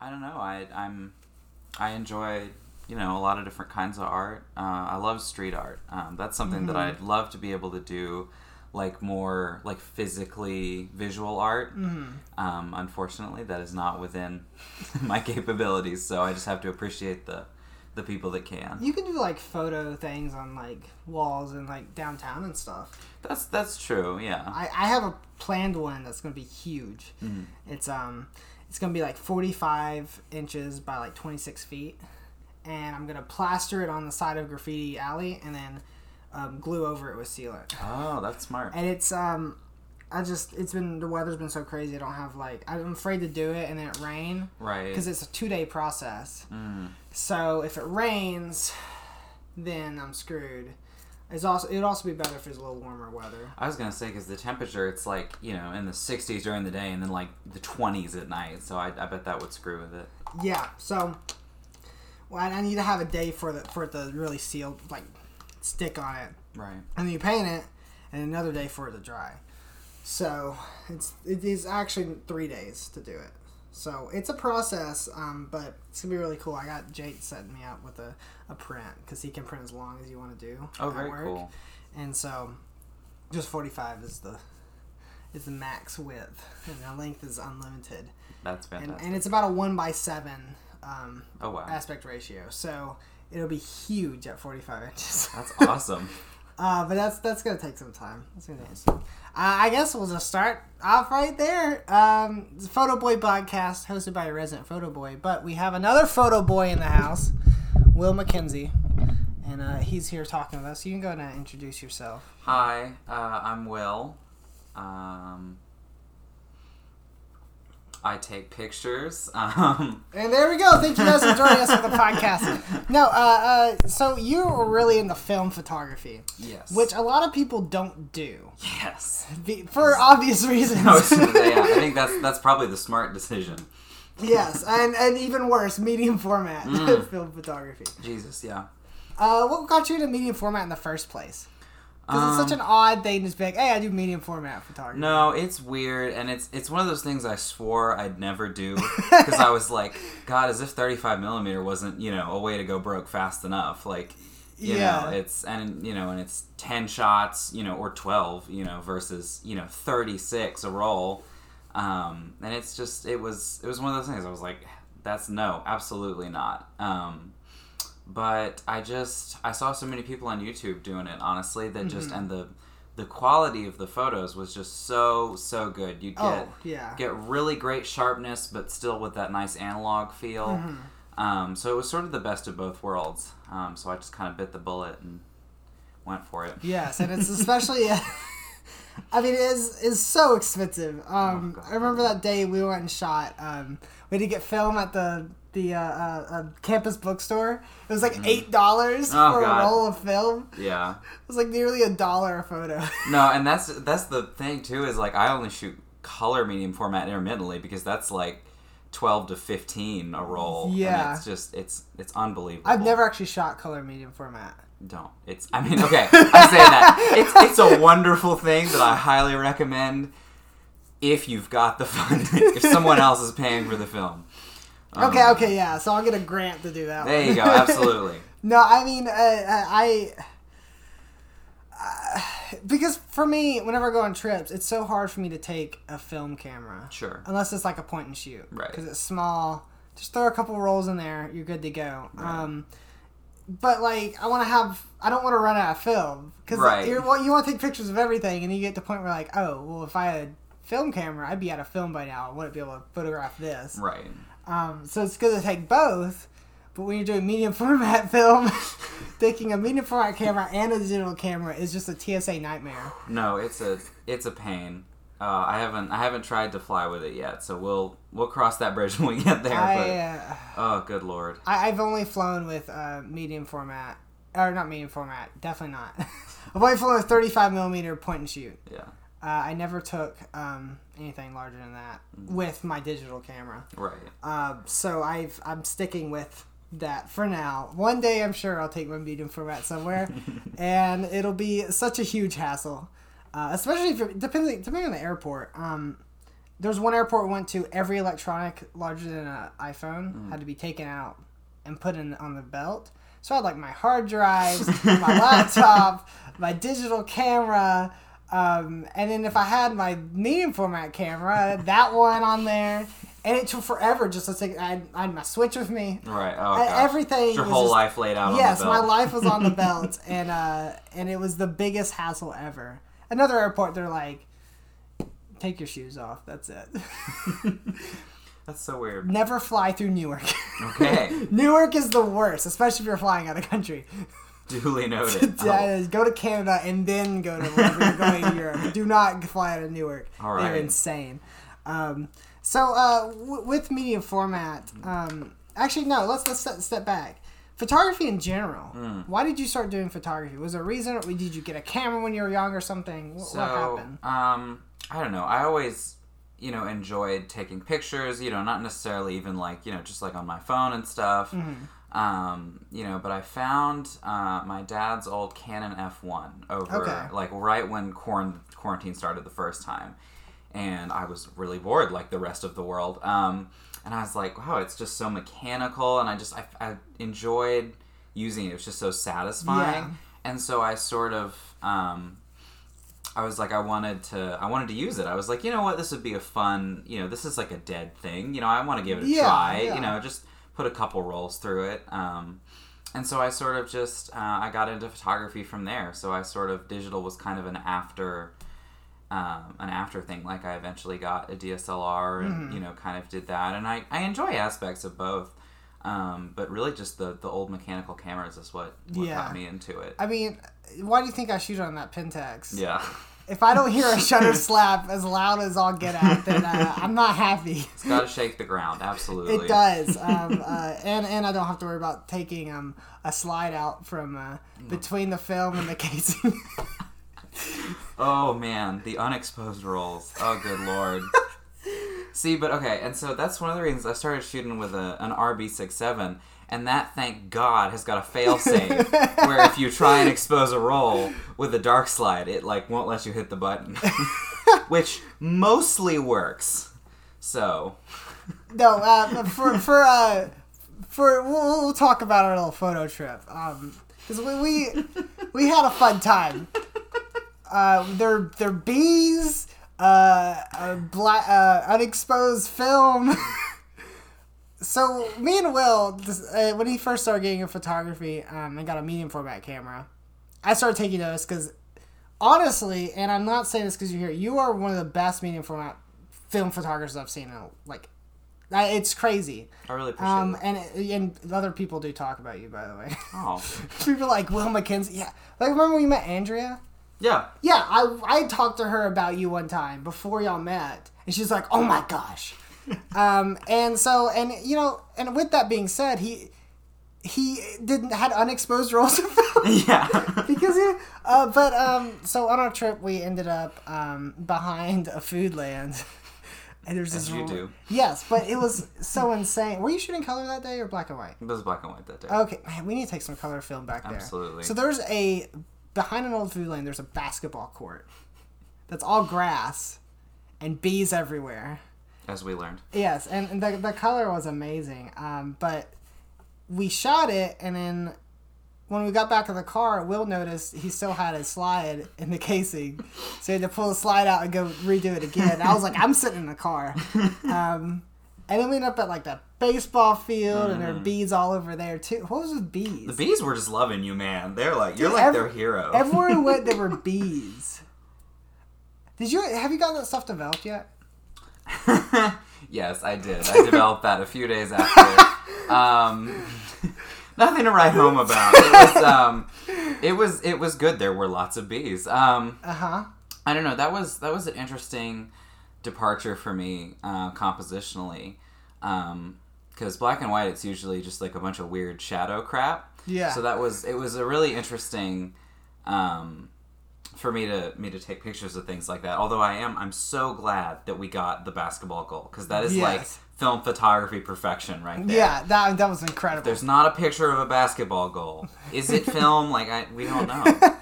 I don't know. I I'm I enjoy you know a lot of different kinds of art. Uh, I love street art. Um, that's something that Mm-hmm. I'd love to be able to do, like more like physically visual art. Mm-hmm. Um, unfortunately, that is not within my capabilities. So I just have to appreciate the the people that can. You can do like photo things on like walls and like downtown and stuff. That's that's true. Yeah. I, I have a planned one that's gonna be huge. Mm-hmm. It's um it's gonna be like forty five inches by like twenty six feet, and I'm gonna plaster it on the side of Graffiti Alley and then um, glue over it with sealant. Oh, that's smart. And it's um I just it's been the weather's been so crazy. I don't have like I'm afraid to do it and then it rain Right. because it's a two day process. Mm. So if it rains, then I'm screwed. It's also it would also be better if it's a little warmer weather. I was gonna say because the temperature it's like you know in the 60s during the day and then like the 20s at night. So I, I bet that would screw with it. Yeah. So well, I I need to have a day for the for it to really seal like stick on it, Right. and then you paint it, and another day for it to dry. So it's it is actually three days to do it. So it's a process, um, but it's gonna be really cool. I got Jake setting me up with a, a print because he can print as long as you want to do. Oh, very work. cool. And so, just forty five is the is the max width, and the length is unlimited. That's And, fantastic. and it's about a one by seven um, oh wow. aspect ratio, so it'll be huge at forty five inches. That's awesome. Uh, but that's that's gonna take some time. That's gonna take some. Uh, I guess we'll just start off right there. Um, it's a Photo Boy podcast hosted by a resident photo boy, but we have another photo boy in the house, Will McKenzie, and uh, he's here talking with us. You can go and introduce yourself. Hi, uh, I'm Will. Um, I take pictures. Um, And there we go. Thank you guys for joining us for the podcast. No, uh, uh, so you were really into film photography, yes. which a lot of people don't do yes. Be- for obvious reasons. No, yeah, I think that's that's probably the smart decision. Yes, and and even worse, medium format Mm. film photography. Jesus, yeah. Uh, what got you into medium format in the first place? Because it's such Um, an odd thing to just be like, hey, I do medium format photography. No, it's weird, and it's it's one of those things I swore I'd never do because I was like, God, as if 35 millimeter wasn't you know a way to go broke fast enough. Like, you Yeah. know, it's and you know, and it's 10 shots, you know, or 12, you know, versus you know 36 a roll, um, and it's just it was it was one of those things. I was like, that's no, absolutely not. Um, but I just I saw so many people on YouTube doing it honestly that just Mm-hmm. and the the quality of the photos was just so so good. You get Oh, yeah. get really great sharpness, but still with that nice analog feel. Mm-hmm. Um, so it was sort of the best of both worlds. Um, so I just kind of bit the bullet and went for it. Yes, and it's especially. I mean, it is is so expensive. Um, Oh, I remember that day we went and shot. Um, we had to get film at the the uh, uh, uh, campus bookstore. It was like eight dollars Oh, for God. a roll of film. Yeah. It was like nearly a dollar a photo. No, and that's that's the thing too is like I only shoot color medium format intermittently because that's like twelve to fifteen a roll. Yeah. and it's just it's it's unbelievable. I've never actually shot color medium format. Don't. It's I mean okay, I'm saying that it's it's a wonderful thing that I highly recommend if you've got the fund if someone else is paying for the film. Um, Okay, okay, yeah. So I'll get a grant to do that. There one. you go. Absolutely. No, I mean, uh, I. Uh, because for me, whenever I go on trips, it's so hard for me to take a film camera. Sure. Unless it's like a point and shoot. Right. Because it's small. Just throw a couple rolls in there, you're good to go. Um, but like, I want to have. I don't want to run out of film because Right. you're well, you want to take pictures of everything, and you get to the point where like, oh, well, if I had film camera, I'd be out of film by now. I wouldn't be able to photograph this. Right. Um, so it's good to take both. But when you're doing medium format film, taking a medium format camera and a digital camera is just a TSA nightmare. No, it's a it's a pain. Uh, I haven't I haven't tried to fly with it yet, so we'll we'll cross that bridge when we get there. I, uh, oh, good lord. I I've only flown with uh, medium format, or not medium format, definitely not. I've only flown with 35 millimeter point and shoot. Yeah. Uh, I never took um, anything larger than that with my digital camera. Right. Uh, so I've I'm sticking with that for now. One day I'm sure I'll take my medium format somewhere, and it'll be such a huge hassle, uh, especially if you're depending depending on the airport. Um, there's one airport we went to. Every electronic larger than an iPhone Mm. had to be taken out and put in on the belt. So I had like my hard drives, my laptop, my digital camera, um, and then if I had my medium format camera, that one on there. And it took forever just to take. I had, I had my Switch with me. Right. Oh, everything Your whole just- life laid out yes, on the my life was on the belt, and uh, and it was the biggest hassle ever. Another airport, they're like, take your shoes off. That's it. That's so weird. Never fly through Newark. Okay. Newark is the worst, especially if you're flying out of country. Duly noted. Go to Canada and then go to wherever you're going in Europe. Do not fly out of Newark. All They're insane. Um, so uh, w- with medium format, um, actually no. Let's let's step, step back. Photography in general. Hmm. Why did you start doing photography? Was there a reason? Or did you get a camera when you were young or something? What, So, what happened? um, I don't know. I always, you know, enjoyed taking pictures. You know, not necessarily even like you know, just like on my phone and stuff. Mm-hmm. Um, you know, but I found uh, my dad's old Canon F1 over Okay. like right when quarantine started the first time, and I was really bored like the rest of the world. Um, and I was like, wow, it's just so mechanical, and I just I, I enjoyed using it. It was just so satisfying, Yeah. and so I sort of. Um, I was like, I wanted to, I wanted to use it. I was like, you know what, this would be a fun, you know, this is like a dead thing. You know, I want to give it a Yeah, try. yeah. You know, just put a couple rolls through it. Um, and so I sort of just, uh, I got into photography from there. So I sort of digital was kind of an after, um, an after thing. Like I eventually got a DSLR and Mm-hmm. you know, kind of did that. And I, I enjoy aspects of both. Um, but really, just the, the old mechanical cameras is what, what Yeah. got me into it. I mean, why do you think I shoot on that Pentax? yeah. If I don't hear a shutter slap as loud as I'll get at, then uh, I'm not happy. It's got to shake the ground. Absolutely. It does, um, uh, and and I don't have to worry about taking um, a slide out from uh, between the film and the casing. Oh man, the unexposed rolls. Oh good lord. See, but okay, and so that's one of the reasons I started shooting with a, an RB67, and that, thank God, has got a failsafe where if you try and expose a roll with a dark slide, it like won't let you hit the button, which mostly works. So no, uh, for for uh, for we'll, we'll talk about our little photo trip Um, because we, we we had a fun time. Uh, they're they're bees, uh, a black uh, unexposed film. so me and Will, this- uh, when he first started getting into photography, um, and got a medium format camera, I started taking notice because honestly, and I'm not saying this because you're here, you are one of the best medium format film photographers I've seen. In, like, it's crazy. I really appreciate Um, it. and and other people do talk about you, by the way. Oh, people like Will McKenzie. Yeah, like remember when you met Andrea? Yeah. Yeah, I I talked to her about you one time before y'all met, and she's like, "Oh my gosh," um, and so and you know, and with that being said, he he didn't had unexposed rolls of film Yeah. because he, uh, but um, so on our trip we ended up um behind a Foodland. And there's As this you do. Yes, but it was so insane. Were you shooting color that day or black and white? It was black and white that day. Okay, man, we need to take some color film back there. Absolutely. So there's a behind an old food lane. There's a basketball court that's all grass and bees everywhere. As we learned. Yes, and, and the the color was amazing. Um, but we shot it, and then when we got back in the car, Will noticed he still had his slide in the casing, so he had to pull the slide out and go redo it again. And I was like, I'm sitting in the car. Um, and then we ended up at like that baseball field, and there were bees all over there too. What was with bees? Mm. The bees were just loving you, man. They're like you're like ev- their hero. Everywhere we went, there were bees. Did you have you gotten that stuff developed yet? yes, I did. I developed that a few days after. Um, nothing to write home about. It was um, it was it was good. There were lots of bees. Um, Uh huh. I don't know. That was that was an interesting departure for me uh, compositionally. Because black and white, it's usually just like a bunch of weird shadow crap. Yeah. So that was it was a really interesting um, for me to me to take pictures of things like that. Although I am I'm so glad that we got the basketball goal because that is like film photography perfection right there. Yeah, that that was incredible. There's not a picture of a basketball goal. Is it film? like I we don't know.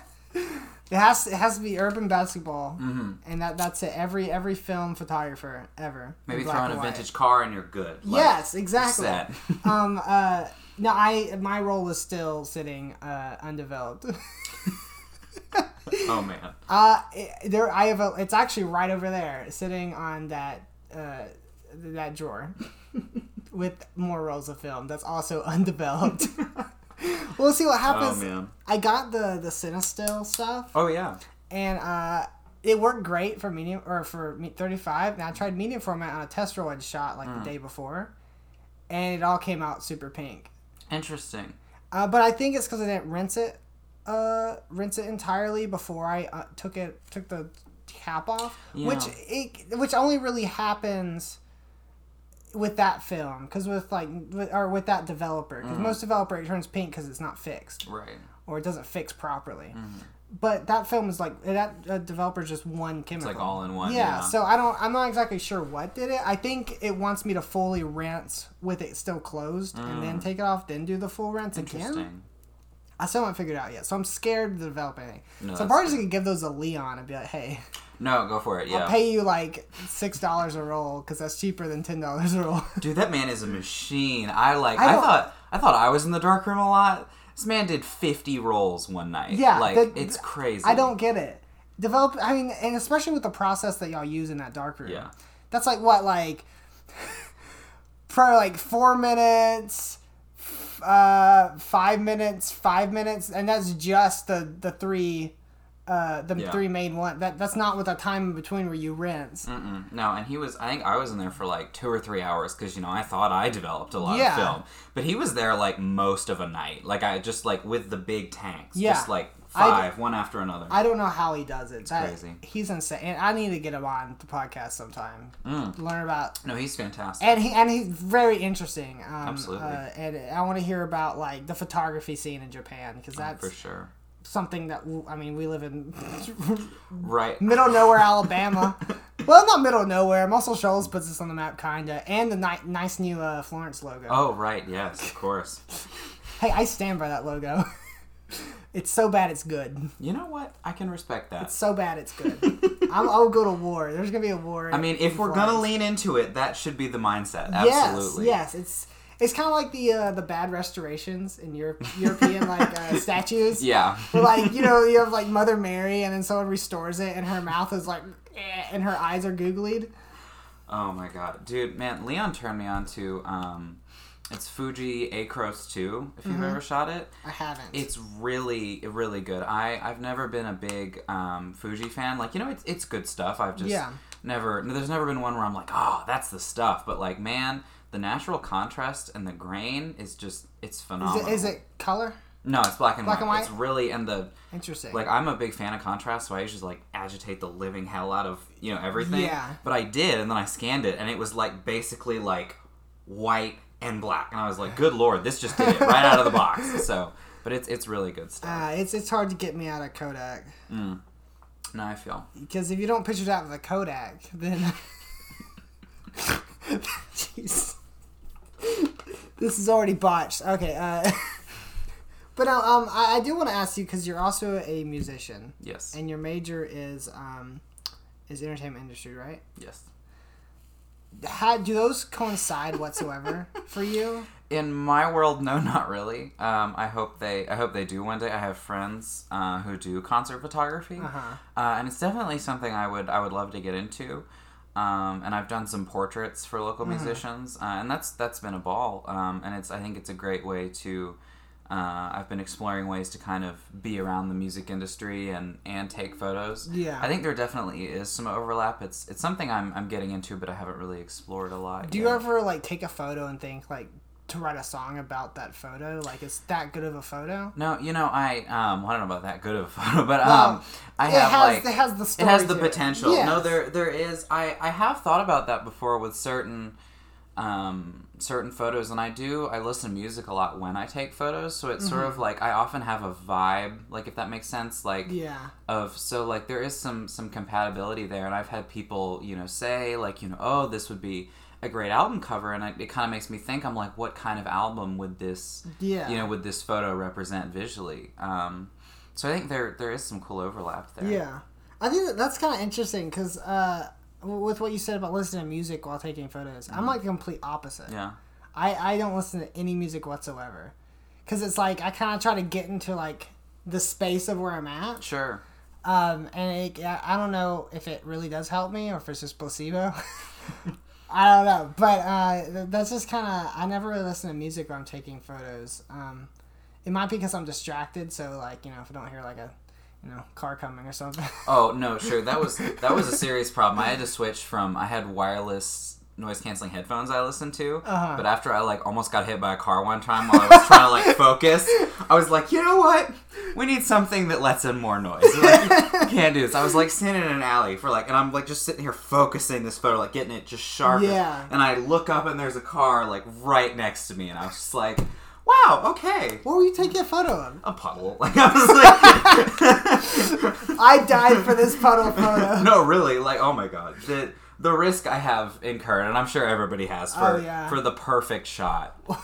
It has it has to be urban basketball, hmm and that that's it. Every every film photographer ever. Maybe throw in a vintage car and you're good. Like, Yes, exactly. Um. Uh. No, I my role is still sitting uh undeveloped. oh man. Uh, it- there I have a. It's actually right over there, sitting on that uh that drawer, with more rolls of film. That's also undeveloped. we'll see what Oh happens. man. I got the the Cinestill stuff, Oh yeah. and uh, it worked great for medium or for me- 35. And I tried medium format on a test roll I'd shot like Hmm. the day before, and it all came out super pink. Interesting. Uh, but I think it's because I didn't rinse it, uh, rinse it entirely before I uh, took it took the cap off, which it, which only really happens with that film because with like with, or with that developer Mm. because most developer it turns pink because it's not fixed Right. or it doesn't fix properly. Mm-hmm. But that film is like that uh, developer is just one chemical. like all in one, Yeah, yeah. So I don't. I'm not exactly sure what did it. I think it wants me to fully rinse with it still closed and then take it off, then do the full rinse again. I still haven't figured it out yet, so I'm scared to develop anything. No, so I'm probably just gonna give those a Leon and be like, "Hey, No, go for it. Yeah. I'll pay you like six dollars a roll because that's cheaper than ten dollars a roll." Dude, that man is a machine. I like. I I, thought. I thought I was in the dark room a lot. This man did fifty rolls one night. Yeah, like the- it's crazy. I don't get it. Develop. I mean, and especially with the process that y'all use in that dark room. Yeah. That's like what like probably like four minutes, uh, five minutes, five minutes, and that's just the the three. Uh, the Yeah. three main one that that's not with the time in between where you rinse. Mm-mm. No, and he was. I think I was in there for like two or three hours because you know I thought I developed a lot Yeah. of film, but he was there like most of a night. Like I just like with the big tanks, Yeah. just like five, one after another. I don't know how he does it. That- crazy. He's insane. And I need to get him on the podcast sometime. Mm. Learn about no, he's fantastic. and he and he's very interesting. Um, Absolutely. Uh, and I want to hear about like the photography scene in Japan because that's for sure. Something that I mean we live in Right. middle nowhere Alabama. well, not middle nowhere. Muscle Shoals puts us on the map, kinda. And the ni- nice new uh, Florence logo. Oh right. Yes, of course. Hey, I stand by that logo. it's so bad it's good. You know what? I can respect that. It's so bad it's good. I'm, I'll go to war. There's gonna be a war. I mean, if we're gonna lean into it, that should be the mindset. Yes, Absolutely. yes. It's it's kind of like the uh, the bad restorations in Europe, European like uh, statues. Yeah. Where, like you know you have like Mother Mary and then someone restores it and her mouth is like eh, and her eyes are googlied. Oh my god, dude, man, Leon turned me on to um, it's Fuji Acros 2. If you've Mm-hmm. ever shot it, I haven't. it's really, really good. I I've never been a big um, Fuji fan. Like you know, it's it's good stuff. I've just Yeah. never. There's never been one where I'm like, oh, that's the stuff. But like, man, the natural contrast and the grain is just it's is phenomenal. it is it color? No, it's black and Black white. and white? It's really and the Interesting. like I'm a big fan of contrast, so I usually like agitate the living hell out of you know everything. Yeah. But I did, and then I scanned it, and it was like basically like white and black, and I was like, "Good lord, this just did it right out of the box." So, but it's it's really good stuff. uh, it's it's hard to get me out of Kodak no, I feel. because if you don't picture that with a Kodak, then this is already botched. Okay, uh, but um, I, I do want to ask you because you're also a musician Yes. and your major is um, is entertainment industry, right? yes. How do those coincide whatsoever for you? In my world, no, not really. Um, I hope they. I hope they do one day. I have friends uh, who do concert photography, Uh-huh. uh, and it's definitely something I would. I would love to get into. Um, and I've done some portraits for local musicians, uh, and that's that's been a ball. Um, and it's. I think it's a great way to. Uh, I've been exploring ways to kind of be around the music industry and, and take photos. Yeah. I think there definitely is some overlap. It's it's something I'm, I'm getting into, but I haven't really explored a lot. Do you ever like take a photo and think like to write a song about that photo? Like it's that good of a photo? No, you know, I um, well, I don't know about that good of a photo, but Well, um, I have has like it has the it has the potential. Yes. No, there there is. I I have thought about that before with certain um certain photos, and I do. I listen to music a lot when I take photos, so it's sort of like I often have a vibe, like if that makes sense, like Mm-hmm. Yeah. of so like there is some some compatibility there, and I've had people you know say like you know oh this would be a great album cover, and it, it kind of makes me think I'm like what kind of album would this Yeah. you know would this photo represent visually um So I think there there is some cool overlap there. Yeah, I think that that's kind of interesting because uh, with what you said about listening to music while taking photos, I'm like the complete opposite. Yeah. I I don't listen to any music whatsoever because it's like I kind of try to get into like the space of where I'm at. Sure. Um, and it, I I don't know if it really does help me or if it's just placebo. I don't know, but uh, that's just kind of. I never really listen to music when I'm taking photos. Um, it might be because I'm distracted, so like you know, if I don't hear like a, you know, car coming or something. Oh no, sure. That was that was a serious problem. I had to switch from I had wireless noise canceling headphones I listened to, Uh-huh. but after I like almost got hit by a car one time while I was trying to like focus, I was like, you know what? We need something that lets in more noise. Like, you can't do this. I was like standing in an alley for like, and I'm like just sitting here focusing this photo, like getting it just sharp. Yeah. And I look up and there's a car like right next to me, and I was just like, wow, okay. what were you taking a photo of? A puddle. Like I was like I died for this puddle photo. no, really, like oh my god, the risk I have incurred, and I'm sure everybody has oh, for Oh, yeah. for the perfect shot.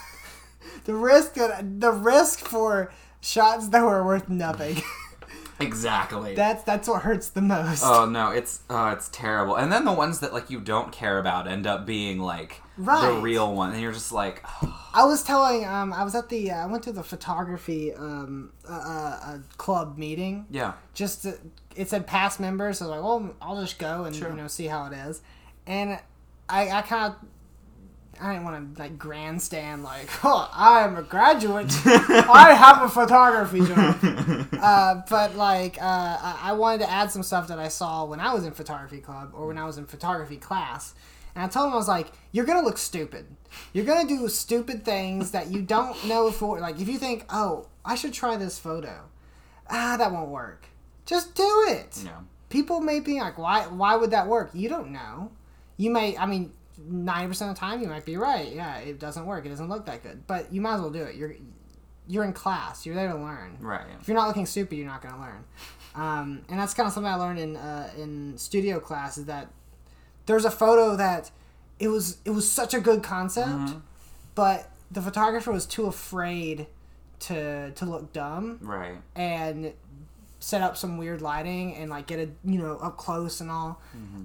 The risk, the risk for shots that were worth nothing. Exactly. that's that's what hurts the most. oh no, it's oh it's terrible. And then the ones that like you don't care about end up being like the real one, and you're just like, I was telling, um, I was at the, uh, I went to the photography um, uh, uh, club meeting. yeah, Just to, it said past members, so I was like, well, I'll just go and Sure. you know see how it is. And I, I kind of, I didn't want to like grandstand like, oh, I'm a graduate. I have a photography job. uh, but like, uh, I, I wanted to add some stuff that I saw when I was in photography club or when I was in photography class. And I told him I was like, "You're gonna look stupid. You're gonna do stupid things that you don't know for. like. If you think, oh, I should try this photo, ah, that won't work. Just do it. yeah, People may be like, why? Why would that work? You don't know. You may. I mean, ninety percent of the time, you might be right. Yeah, it doesn't work. It doesn't look that good. But you might as well do it. You're you're in class. You're there to learn. right. If you're not looking stupid, you're not going to learn. Um, and that's kind of something I learned in uh, in studio class is that there's a photo that it was it was such a good concept, but the photographer was too afraid to to look dumb Right. and set up some weird lighting and like get a you know up close and all.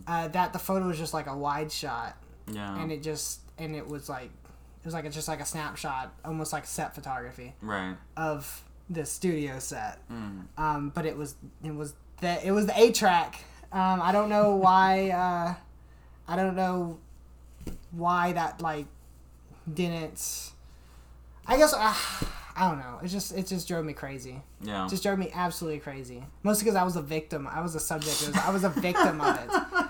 Uh, that the photo was just like a wide shot, Yeah. and it just and it was like it was like a, just like a snapshot, almost like set photography right. of the studio set. Mm. Um, but it was it was the it was the A track. Um, I don't know why. Uh, I don't know why that like didn't. I guess uh, I don't know. It just it just drove me crazy. Yeah. It just drove me absolutely crazy. Mostly because I was a victim. I was a subject. Was, I was a victim of it.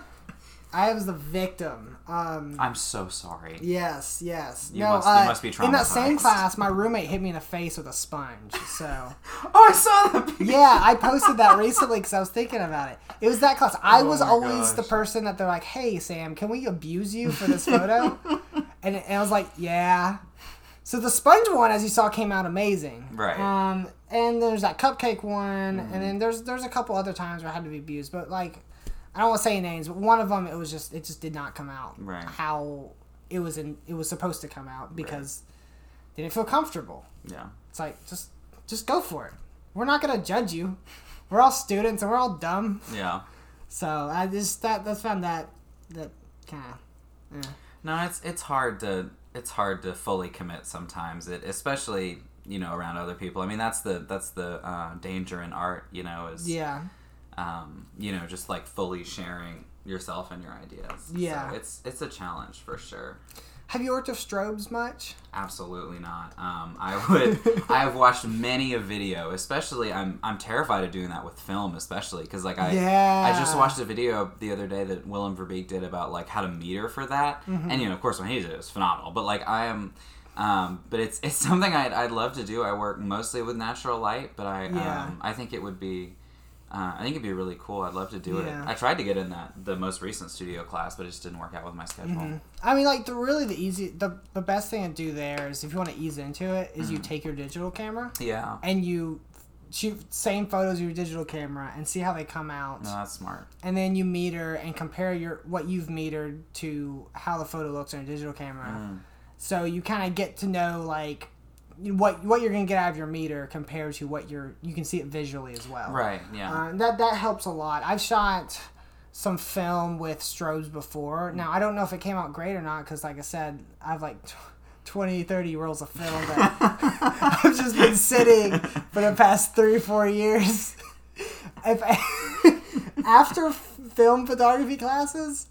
I was the victim. Um, I'm so sorry. Yes, yes. You no, must- you uh, must be in that same class, my roommate hit me in the face with a sponge. So Oh, I saw that. picture. yeah, I posted that recently because I was thinking about it. It was that class. I Oh was always the person that they're like, "Hey, Sam, can we abuse you for this photo?" and, and I was like, "Yeah." So the sponge one, as you saw, came out amazing. Right. Um, and there's that cupcake one, Mm-hmm. and then there's there's a couple other times where I had to be abused, but like, I don't want to say names, but one of them, it was just it just did not come out Right. how it was in it was supposed to come out because they didn't feel comfortable. Yeah. It's like just just go for it. We're not gonna judge you. We're all students and we're all dumb. Yeah. So I just that that's found that that kind of Yeah. No, it's it's hard to it's hard to fully commit sometimes. It especially you know around other people. I mean that's the that's the uh, danger in art. You know is yeah um, you know just like fully sharing yourself and your ideas. Yeah. so it's it's a challenge for sure. Have you worked with strobes much? Absolutely not. Um, I would. I have watched many a video, especially. I'm. I'm terrified of doing that with film, especially because like I. Yeah. I just watched a video the other day that Willem Verbeek did about like how to meter for that, Mm-hmm. and you know, of course, when he did it, it was phenomenal. But like I am. Um, but it's it's something I'd, I'd love to do. I work mostly with natural light, but I Yeah. um, I think it would be uh, I think it'd be really cool. I'd love to do Yeah. it. I tried to get in that the most recent studio class, but it just didn't work out with my schedule. Mm-hmm. I mean, like the really the easy the the best thing to do there is if you want to ease into it is Mm-hmm. you take your digital camera Yeah, and you shoot same photos of your digital camera and see how they come out. no, that's smart. and then you meter and compare your what you've metered to how the photo looks on a digital camera. Mm. So you kind of get to know like what what you're gonna get out of your meter compared to what you're you can see it visually as well. Right. Yeah. Uh, that that helps a lot. I've shot some film with strobes before. Now I don't know if it came out great or not because, like I said, I've like. T- 20 30 rolls of film that I've just been sitting for the past three four years if after film photography classes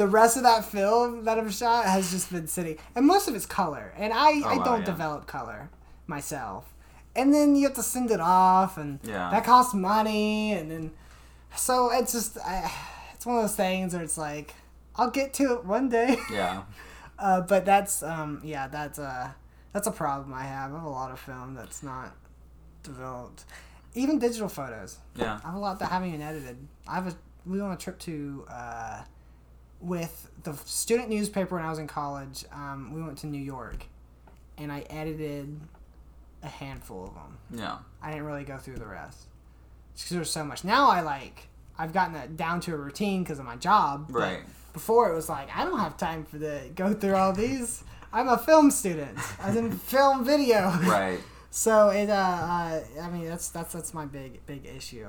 the rest of that film that I've shot has just been sitting, and most of it's color, and I, I wow, don't yeah. develop color myself. And then you have to send it off, and Yeah. that costs money, and then so it's just I, it's one of those things where it's like I'll get to it one day, yeah. uh, but that's um yeah that's a that's a problem I have. I have a lot of film that's not developed, even digital photos. Yeah. I have a lot that haven't even edited. I have a we went on a trip to uh, with the student newspaper when I was in college. Um, we went to New York, and I edited a handful of them. Yeah. I didn't really go through the rest because there's so much. Now I like I've gotten that down to a routine because of my job. but Right. Before it was like I don't have time for the go through all these. I'm a film student. I didn't film video. Right. So it uh, uh I mean that's that's that's my big big issue.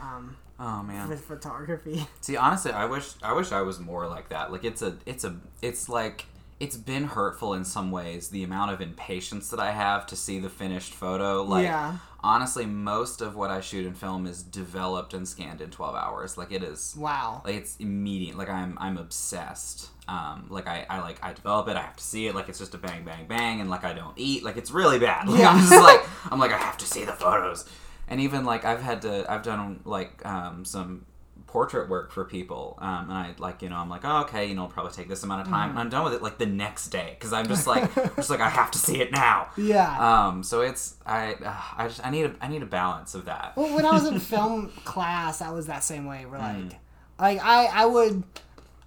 Um, Oh man. with photography. See, honestly, I wish I wish I was more like that. Like it's a it's a it's like it's been hurtful in some ways the amount of impatience that I have to see the finished photo. Like Yeah. honestly, most of what I shoot in film is developed and scanned in 12 hours. Like it is Wow. like it's immediate. Like I'm I'm obsessed. Um, like I, I like I develop it. I have to see it. Like it's just a bang bang bang, and like I don't eat. Like it's really bad. Like, Yeah. I'm just like I'm like I have to see the photos. And even like I've had to I've done like um, some portrait work for people, um, and I like you know I'm like oh, okay you know it'll probably take this amount of time, and I'm done with it like the next day because I'm just like just like I have to see it now. Yeah. Um, so it's I uh, I just I need a I need a balance of that. well, when I was in film class, I was that same way. We're like, Mm. like I I would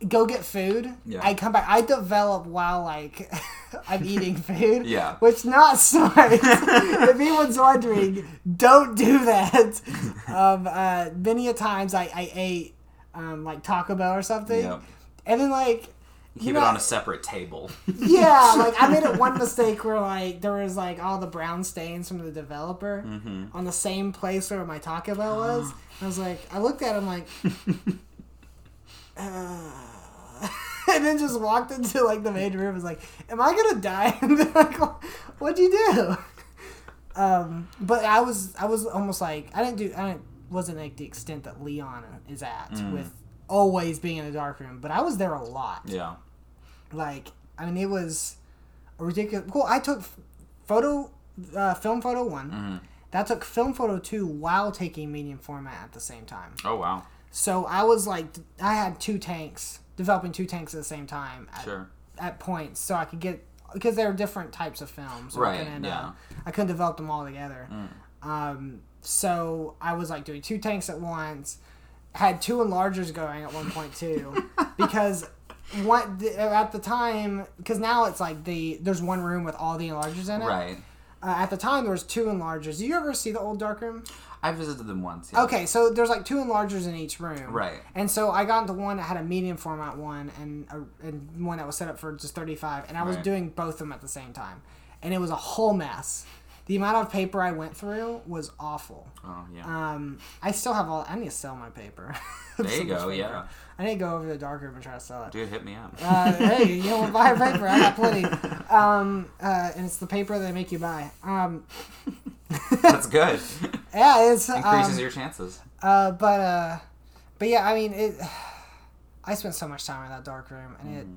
go get food. Yeah. I come back. I develop while like I'm eating food. Yeah. Which not smart. if anyone's wondering, don't do that. Um, uh, many a times I I ate um, like Taco Bell or something, Yep. and then like. Keep you it on a separate table. Yeah, like I made it one mistake where like there was like all the brown stains from the developer Mm-hmm. on the same place where my Taco Bell was. I was like, I looked at him like, uh, and then just walked into like the main room. and Was like, am I gonna die? And they're like, what'd you do? Um, but I was I was almost like I didn't do I didn't wasn't like the extent that Leon is at with always being in the dark room, but I was there a lot Yeah. like I mean it was a ridiculous. Cool. I took photo, uh, film photo one. Mhm. That took film photo two while taking medium format at the same time. Oh wow. So I was like, I had two tanks developing two tanks at the same time at, Sure. at points, so I could get because there are different types of films. so I Right, couldn't, yeah. Uh, I couldn't develop them all together. Um, so I was like doing two tanks at once. Had two enlargers going at one point too, because th- at the time because now it's like the there's one room with all the enlargers in it. Right. Uh, at the time there was two enlargers. Do you ever see the old dark room? I visited them once. Yeah. Okay, so there's like two enlargers in each room. Right. And so I got into one that had a medium format one and a, and one that was set up for just 35, and I was Right. doing both of them at the same time, and it was a whole mess. The amount of paper I went through was awful. Oh yeah. Um, I still have all. I need to sell my paper. there So you go. paper. Yeah. I need to go over to the dark room and try to sell it. Dude, hit me up. Uh, hey, you don't buy paper? I got plenty. Um, uh, and it's the paper they make you buy. Um, That's good. yeah, it's Increases um, your chances. Uh, but uh, but yeah, I mean it. I spent so much time in that dark room, and it.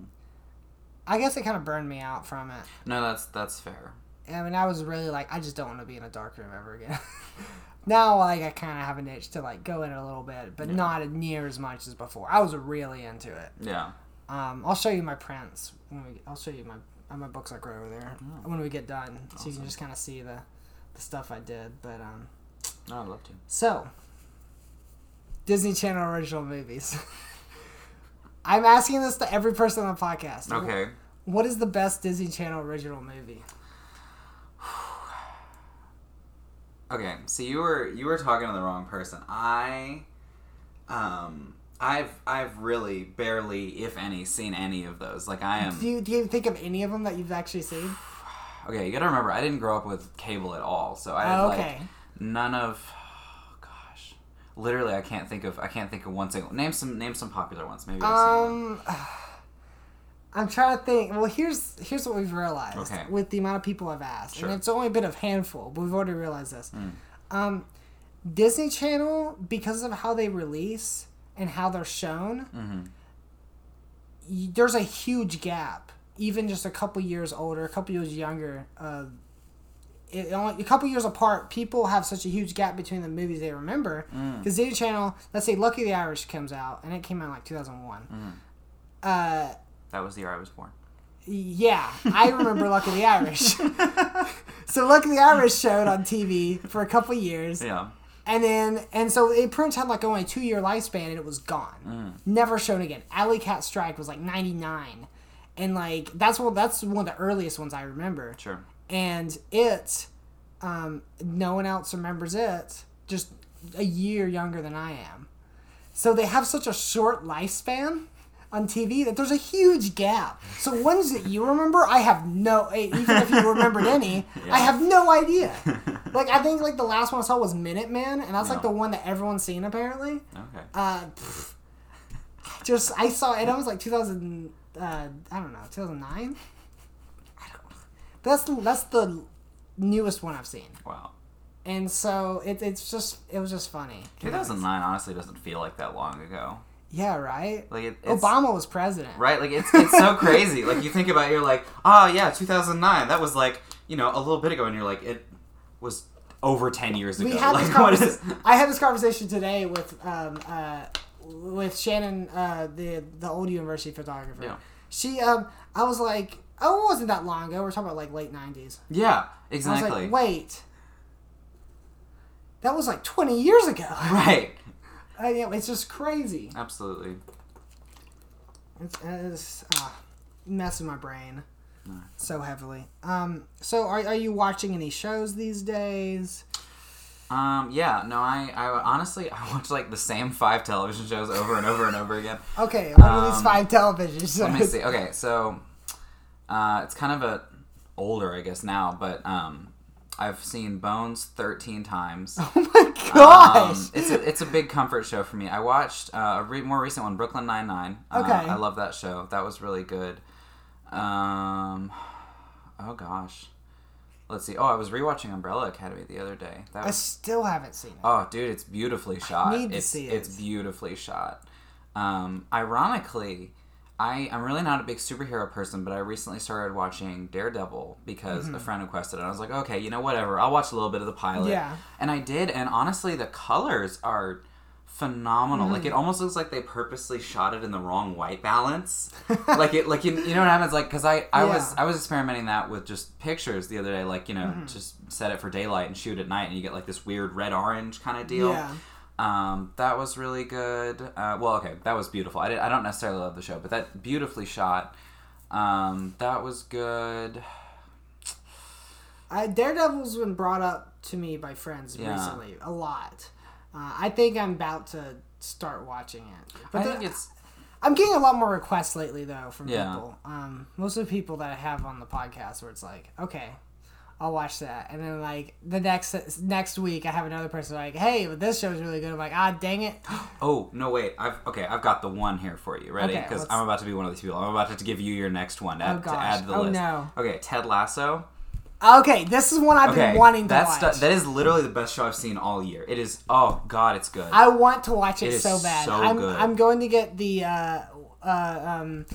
I guess it kind of burned me out from it. No, that's that's fair. I mean, I was really like, I just don't want to be in a dark room ever again. now, like, I kind of have an itch to like go in it a little bit, but not near as much as before. I was really into it. Yeah. Um, I'll show you my prints when we. I'll show you my uh, my books like right over there when we get done, so you can just kind of see the the stuff I did. But um, No, I'd love to. So, Disney Channel original movies. I'm asking this to every person on the podcast. Okay. What is the best Disney Channel original movie? Okay. So you were you were talking to the wrong person. I, um, I've I've really barely, if any, seen any of those. Like I am. Do you, do you think of any of them that you've actually seen? Okay, you got to remember, I didn't grow up with cable at all, so I had Oh, like none of. Oh, gosh, literally, I can't think of. I can't think of one single. Name some. Name some popular ones. Maybe. I've seen them. Um, I'm trying to think. Well, here's here's what we've realized Okay. with the amount of people I've asked, Sure. And it's only been a handful, but we've already realized this. Um, Disney Channel, because of how they release and how they're shown, Mm-hmm. y- there's a huge gap. Even just a couple years older, a couple years younger, uh, it, only, a couple years apart, people have such a huge gap between the movies they remember. Mm. Because Disney Channel, let's say Luck of the Irish comes out, and it came out in like 2001. Mm. Uh, That was the year I was born. yeah, I remember Luck of the Irish. so Luck of the Irish showed on TV for a couple years, Yeah. and then and so it pretty much had like only a two year lifespan, and it was gone, Mm. never shown again. Alley Cat Strike was like ninety nine, and like that's one that's one of the earliest ones I remember. Sure. And it, um, no one else remembers it. Just a year younger than I am, so they have such a short lifespan on TV that there's a huge gap. So ones that you remember, I have no. Even if you remembered any, I have no idea. Like I think like the last one I saw was Minutemen, and that's like the one that everyone's seen apparently. Okay. Uh, pff, just I saw it. It was like 2000. Uh, I don't know, 2009. I don't. Know. That's the, that's the newest one I've seen, Wow. and so it, it's just it was just funny. 2009 honestly doesn't feel like that long ago. Yeah, right. Like it, it's, Obama was president. Right, like it's it's so crazy. Like you think about, it, you're like, oh yeah, 2009. That was like you know a little bit ago, and you're like, it was over 10 years ago. we had like this what is? conversation. I had this conversation today with um uh with Shannon uh the the old university photographer. Yeah. She um I was like oh it wasn't that long ago. We're talking about like late nineties. Yeah, I was exactly. like wait. That was like twenty years ago. right. I, yeah, it's just crazy. Absolutely. It's, it's uh, messing my brain No. so heavily. Um, so are, are you watching any shows these days? Um, yeah, no, I, I honestly, I watch like the same five television shows over and over and over again. Okay, what are these Um, five television shows? Let me see. Okay, so, uh, it's kind of a older, I guess now, but, um, I've seen Bones 13 times. Oh my gosh! Um, it's a it's a big comfort show for me. I watched uh, a re- more recent one, Brooklyn Nine Nine. Uh, Okay. I love that show. That was really good. Um, oh gosh, let's see. Oh, I was rewatching Umbrella Academy the other day. That I still haven't seen it. oh, dude, it's beautifully shot. I need to it's, see It's beautifully shot. Um, ironically. I, I'm really not a big superhero person, but I recently started watching Daredevil because Mm-hmm. a friend requested it. I was like, okay, you know, whatever. I'll watch a little bit of the pilot. Yeah. And I did, and honestly, the colors are phenomenal. Like it almost looks like they purposely shot it in the wrong white balance. like it, like you, you know what happens? Like because I, I was, I was experimenting that with just pictures the other day. Like you know, just set it for daylight and shoot at night, and you get like this weird red orange kind of deal. Yeah. Um, that was really good. Uh, well, okay, that was beautiful. I, did, I don't necessarily love the show, but that beautifully shot. Um, that was good. I, Daredevil's been brought up to me by friends Yeah. recently a lot. Uh, I think I'm about to start watching it. But I the- think it's I'm getting a lot more requests lately though from Yeah. people. Um, most of the people that I have on the podcast where it's like, okay, I'll watch that, and then like the next next week I have another person like, hey, but this show's really good. I'm like, ah, dang it. Oh no! Wait, I've okay. I've got the one here for you. Ready? Because let's- I'm about to be one of these people. I'm about to give you your next one to, Oh, add, to gosh. add to the Oh, list. no. Okay, Ted Lasso. Okay, this is one I've Okay, been wanting to that's watch. that is literally the best show I've seen all year. It is. Oh God, it's good. I want to watch it, so bad. so I'm good. I'm going to get the uh, uh, um,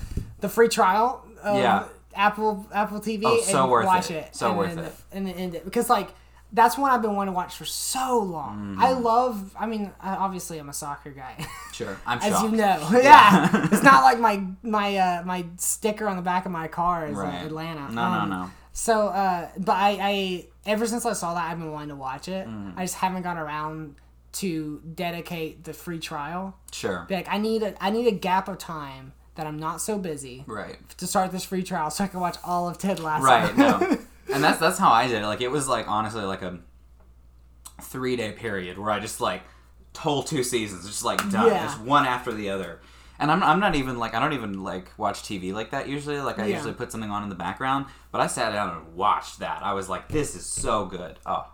the free trial. Of Yeah. Apple Apple TV Oh, and so worth watch it. it. So and worth it. And then end it because like that's one I've been wanting to watch for so long. Mm-hmm. I love. I mean, obviously I'm a soccer guy, sure, I'm sure as shocked. you know. Yeah. Yeah, it's not like my my uh, my sticker on the back of my car is uh, Right. Atlanta. No, Um, no, no. So, uh, but I, I ever since I saw that, I've been wanting to watch it. Mm. I just haven't got around to dedicate the free trial. Sure. Be like, I need a, I need a gap of time that I'm not so busy Right. to start this free trial, so I can watch all of Ted Lasso. Right. No. and that's that's how I did it. Like it was like honestly like a three day period where I just like whole two seasons, just like done, Yeah. just one after the other. And I'm, I'm not even like I don't even like watch TV like that usually. Like I Yeah. usually put something on in the background, but I sat down and watched that. I was like, this is so good. Oh,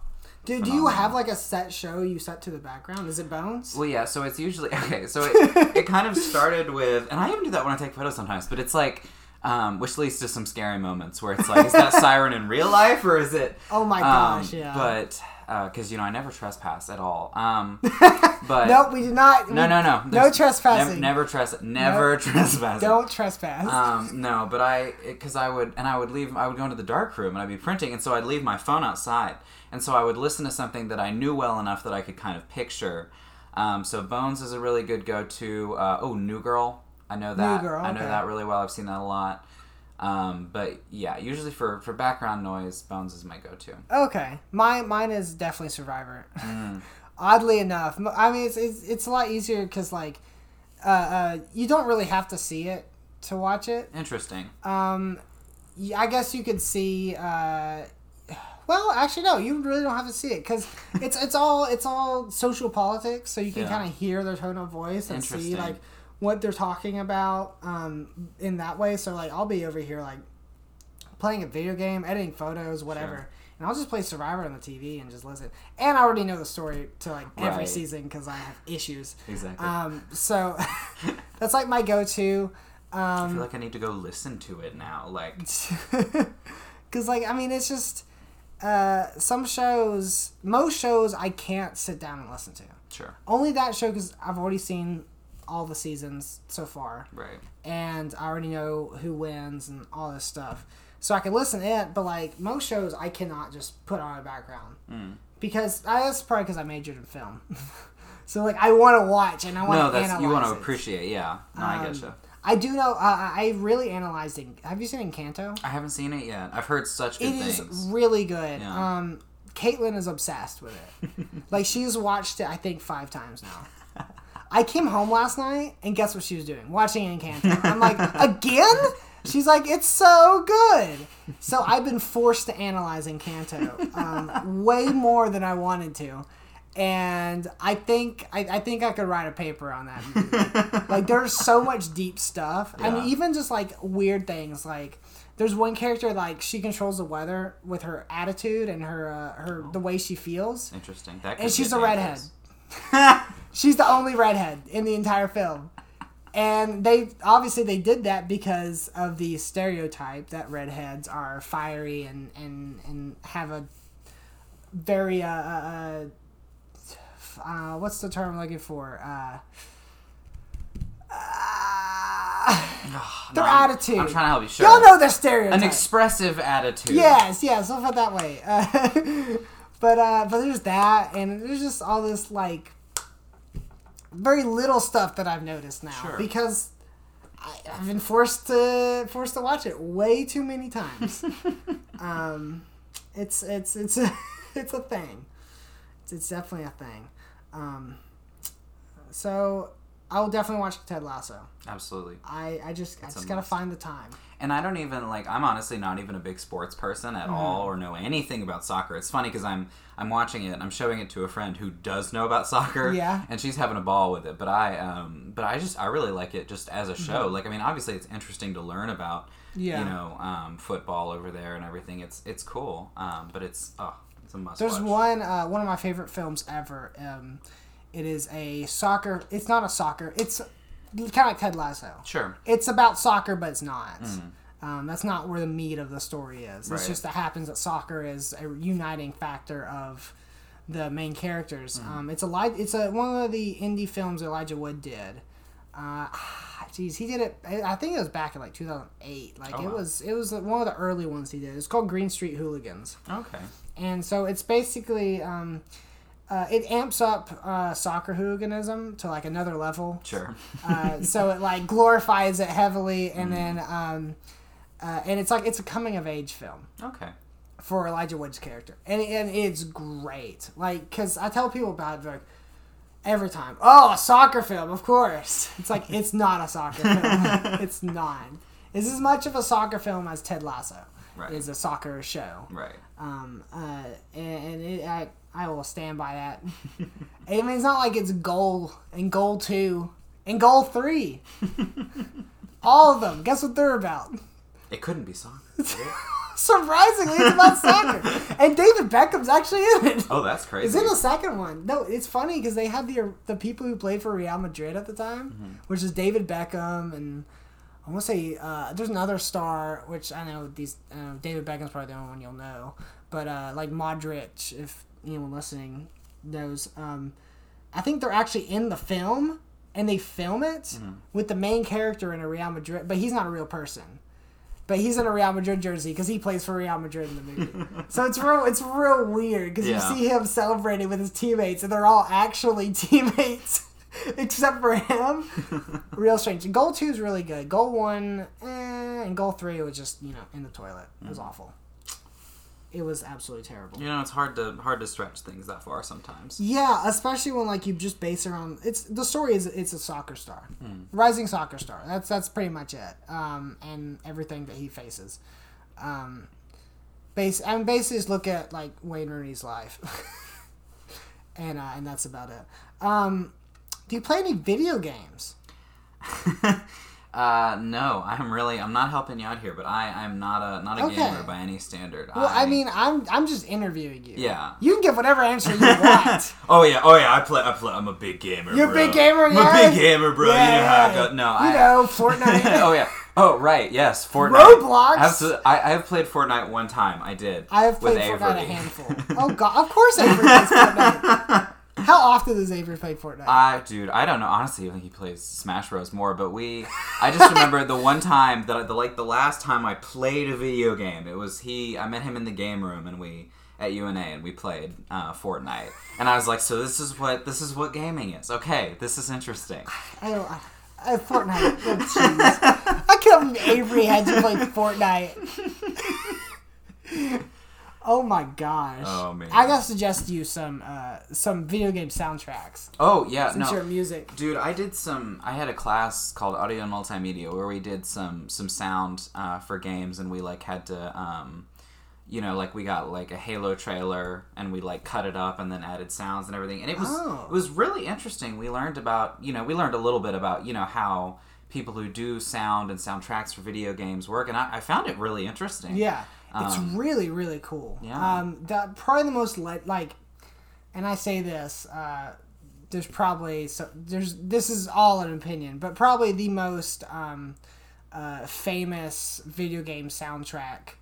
Do, do you have like a set show you set to the background? Is it Bones? Well, yeah. So it's usually okay. So it, it kind of started with, and I even do that when I take photos sometimes. But it's like, um, which leads to some scary moments where it's like, is that siren in real life or is it? Oh my um, gosh, yeah. But because you know I never trespass at all. Um, but nope, we do not. no, no, no, No trespassing. Never, never trespass. Never trespass. Don't trespass. Um, no, but I, because I would, and I would leave, I would go into the dark room and I'd be printing, and so I'd leave my phone outside, and so I would listen to something that I knew well enough that I could kind of picture. Um, so Bones is a really good go-to. Uh, oh, New Girl, I know that. Girl, I know that really well. I've seen that a lot. Um, but yeah, usually for for background noise, Bones is my go-to. Okay, my mine is definitely Survivor. Mm. Oddly enough, I mean it's it's, it's a lot easier because like, uh, uh, you don't really have to see it to watch it. Interesting. Um, I guess you could see. Uh, well, actually, no, you really don't have to see it because it's it's all it's all social politics, so you can Yeah. kind of hear their tone of voice and see like what they're talking about um, in that way. So like, I'll be over here like playing a video game, editing photos, whatever. Sure. And I'll just play Survivor on the TV and just listen. And I already know the story to like every Right. season because I have issues. Exactly. Um, so that's like my go-to. I Um, feel like I need to go listen to it now. Like, because like i mean it's just uh some shows most shows i can't sit down and listen to sure, only that show because i've already seen all the seasons so far right. and i already know who wins and all this stuff so i can listen to it but like most shows i cannot just put on a background Mm. because I, that's probably because i majored in film so like i want to watch and i want No, to that's analyze you want to appreciate. Yeah, no, I Um, getcha. i do know uh, i really analyzed it have you seen encanto I haven't seen it yet. I've heard such good It is things. really good. Yeah. Um, Caitlin is obsessed with it. like she's watched it, I think, five times now. I came home last night and guess what she was doing? Watching Encanto. I'm like, again? She's like, it's so good. So I've been forced to analyze Encanto um, way more than I wanted to. And I think I, I think I could write a paper on that. movie. like there's so much deep stuff. I mean, even just like weird things. Like there's one character like she controls the weather with her attitude and her uh, her the way she feels. Interesting. That And she's a redhead. dangerous. She's the only redhead in the entire film. And they obviously they did that because of the stereotype that redheads are fiery and and and have a very uh, uh, uh what's the term I'm looking for uh, uh their No, I'm- attitude. I'm trying to help you. Sure. Y'all know the stereotype. An expressive attitude. Yes, yes, I'll put that way. Uh, but uh, but there's that, and there's just all this like very little stuff that I've noticed now Sure. because I, I've been forced to forced to watch it way too many times. um, it's it's it's a it's a thing. It's, it's definitely a thing. Um, so I will definitely watch Ted Lasso. Absolutely. I I just I just gotta find the time. And I don't even like. I'm honestly not even a big sports person Mm-hmm. at all, or know anything about soccer. It's funny because I'm I'm watching it. and I'm showing it to a friend who does know about soccer. Yeah. And she's having a ball with it. But I um. But I just I really like it just as a show. Mm-hmm. Like I mean, obviously it's interesting to learn about. Yeah. You know, um, football over there and everything. It's it's cool. Um, but it's oh, it's a must. There's watch. one uh, one of my favorite films ever. Um, it is a soccer. It's not a soccer. It's kind of like Ted Lasso. Sure. It's about soccer, but it's not. Um, that's not where the meat of the story is. It's Mm. Right. just that happens that soccer is a uniting factor of the main characters. Mm. Um, it's a li- It's a one of the indie films Elijah Wood did. Uh, Jeez, he did it. I think it was back in like 2008. Like Oh, it wow. was, it was one of the early ones he did. It's called Green Street Hooligans Okay. and so it's basically um, uh, it amps up uh, soccer hooliganism to like another level. Sure. Uh, so it like glorifies it heavily, and then um, uh, and it's like it's a coming of age film okay. for Elijah Wood's character, and and it's great. Like because I tell people about it like every time. Oh, a soccer film, of course. It's like it's not a soccer film. it's not. It's as much of a soccer film as Ted Lasso Right. is a soccer show. Right. Um, uh, and, and it, I, I will stand by that. I mean, it's not like it's goal and goal two and Goal Three. All of them. Guess what they're about? It couldn't be soccer. Surprisingly, it's about soccer. And David Beckham's actually in it. Oh, that's crazy. Is in the second one. No, it's funny because they had the the people who played for Real Madrid at the time, Mm-hmm. which is David Beckham and I want to say uh, there's another star which I know these uh, David Beckham's probably the only one you'll know, but uh, like Modric, if anyone listening knows, um, I think they're actually in the film and they film it Mm-hmm. with the main character in a Real Madrid, but he's not a real person. But he's in a Real Madrid jersey because he plays for Real Madrid in the movie. so it's real, it's real weird because Yeah. you see him celebrating with his teammates, and they're all actually teammates except for him. real strange. Goal two is really good. Goal one, eh, and goal three was just you know in the toilet. It was awful. It was absolutely terrible. You know, it's hard to hard to stretch things that far sometimes. Yeah, especially when like you just base it on it's the story is it's a soccer star, rising soccer star. That's that's pretty much it. Um, and everything that he faces. Um, base and basically just look at like Wayne Rooney's life, and uh, and that's about it. Um, do you play any video games? Uh, no, I'm really I'm not helping you out here, but I I'm not a not a Okay. gamer by any standard. Well, I mean, I'm I'm just interviewing you. Yeah. You can give whatever answer you want. Oh yeah, oh yeah, I play I play I'm a big gamer. You're a big gamer, I'm yeah? a big gamer, bro. Yeah, you know how I go. No, you I know, Fortnite. oh yeah. Oh right, yes, Fortnite. Roblox? Absolutely. I I've played Fortnite one time. I did. I have played Fortnite Avery. a handful. Oh god, of course Avery plays Fortnite. How often does Avery play Fortnite? I dude, I don't know. Honestly, I think he plays Smash Bros more. But we, I just remember the one time that I- the like the last time I played a video game. It was he. I met him in the game room, and we at UNA, and we played uh, Fortnite. And I was like, so this is what this is what gaming is. Okay, this is interesting. I don't. I, I, Fortnite. Oh. I can't believe Avery had to play Fortnite. oh my gosh. Oh, man. I gotta suggest you some uh, some video game soundtracks. Oh yeah, Since no. you're music. Dude, I did some. I had a class called Audio and Multimedia where we did some some sound uh, for games, and we like had to, um, you know, like we got like a Halo trailer, and we like cut it up and then added sounds and everything, and it was Oh. it was really interesting. We learned about you know we learned a little bit about you know how people who do sound and soundtracks for video games work, and I, I found it really interesting. Yeah, it's Um, really really cool. yeah. Um, the, probably the most le- like, and I say this. Uh, there's probably so there's this is all an opinion, but probably the most um, uh, famous video game soundtrack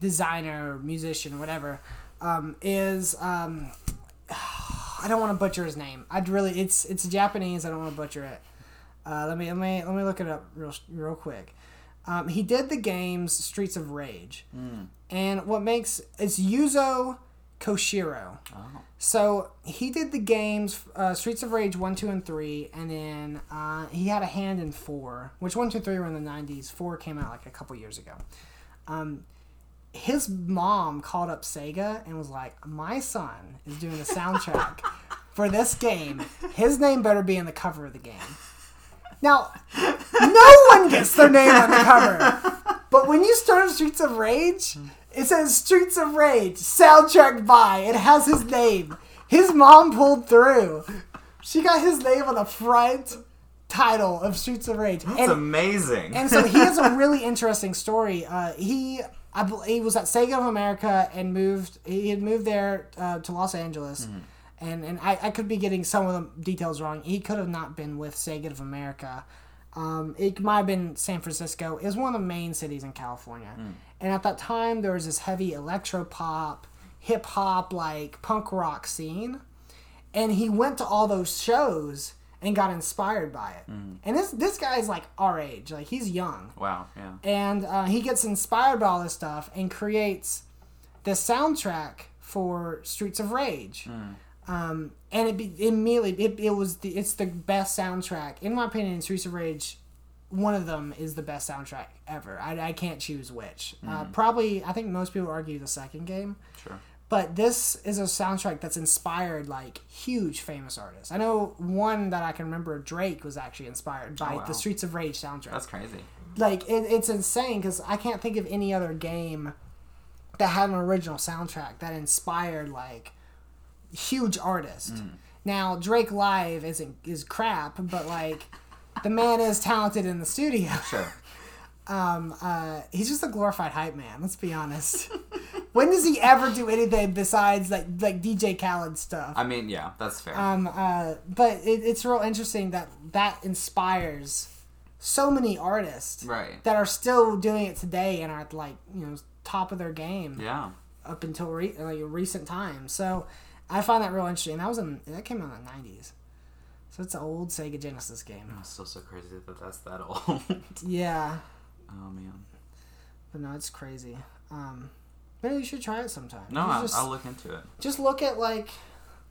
designer, musician, whatever, um, is um, I don't want to butcher his name. I'd really it's it's Japanese. I don't want to butcher it. Uh, let me let me let me look it up real real quick. Um, he did the games Streets of Rage, and what makes it's Yuzo Koshiro. Oh. So he did the games uh, Streets of Rage one, two, and three, and then uh, he had a hand in four, which one, two, three were in the nineties. Four came out like a couple years ago. Um, his mom called up Sega and was like, "My son is doing the soundtrack for this game. His name better be in the cover of the game." Now, no one gets their name on the cover. But when you start Streets of Rage, it says Streets of Rage, soundtrack by. It has his name. His mom pulled through. She got his name on the front title of Streets of Rage. That's And, amazing. and so he has a really interesting story. Uh, he I, he was at Sega of America and moved. He had moved there uh, to Los Angeles, and and I, I could be getting some of the details wrong. He could have not been with Sega of America. Um, it might have been San Francisco. It was one of the main cities in California, and at that time there was this heavy electro pop, hip hop, like punk rock scene and he went to all those shows and got inspired by it. And this this guy's like our age, like he's young, wow. Yeah. and uh, he gets inspired by all this stuff and creates the soundtrack for Streets of Rage. Um, and it be, immediately it, it was the it's the best soundtrack in my opinion. Streets of Rage, one of them is the best soundtrack ever. I, I can't choose which. Uh, probably I think most people argue the second game. Sure. But this is a soundtrack that's inspired like huge famous artists. I know one that I can remember, Drake, was actually inspired by Oh, wow. the Streets of Rage soundtrack. That's crazy. like it, it's insane because I can't think of any other game that had an original soundtrack that inspired like huge artist. Mm. Now Drake Live isn't is crap, but like the man is talented in the studio. Sure. Um, uh, he's just a glorified hype man. Let's be honest. when does he ever do anything besides like like DJ Khaled stuff? I mean, yeah, that's fair. Um, uh, but it, it's real interesting that that inspires so many artists right. that are still doing it today and are at like you know top of their game Yeah. up until re- like recent times. So I find that real interesting. That was in that came out in the nineties. So it's an old Sega Genesis game. It's still so crazy that that's that old. Yeah, oh man. but no, it's crazy. Um, maybe you should try it sometime. No, I'll, just, I'll look into it. just look at like,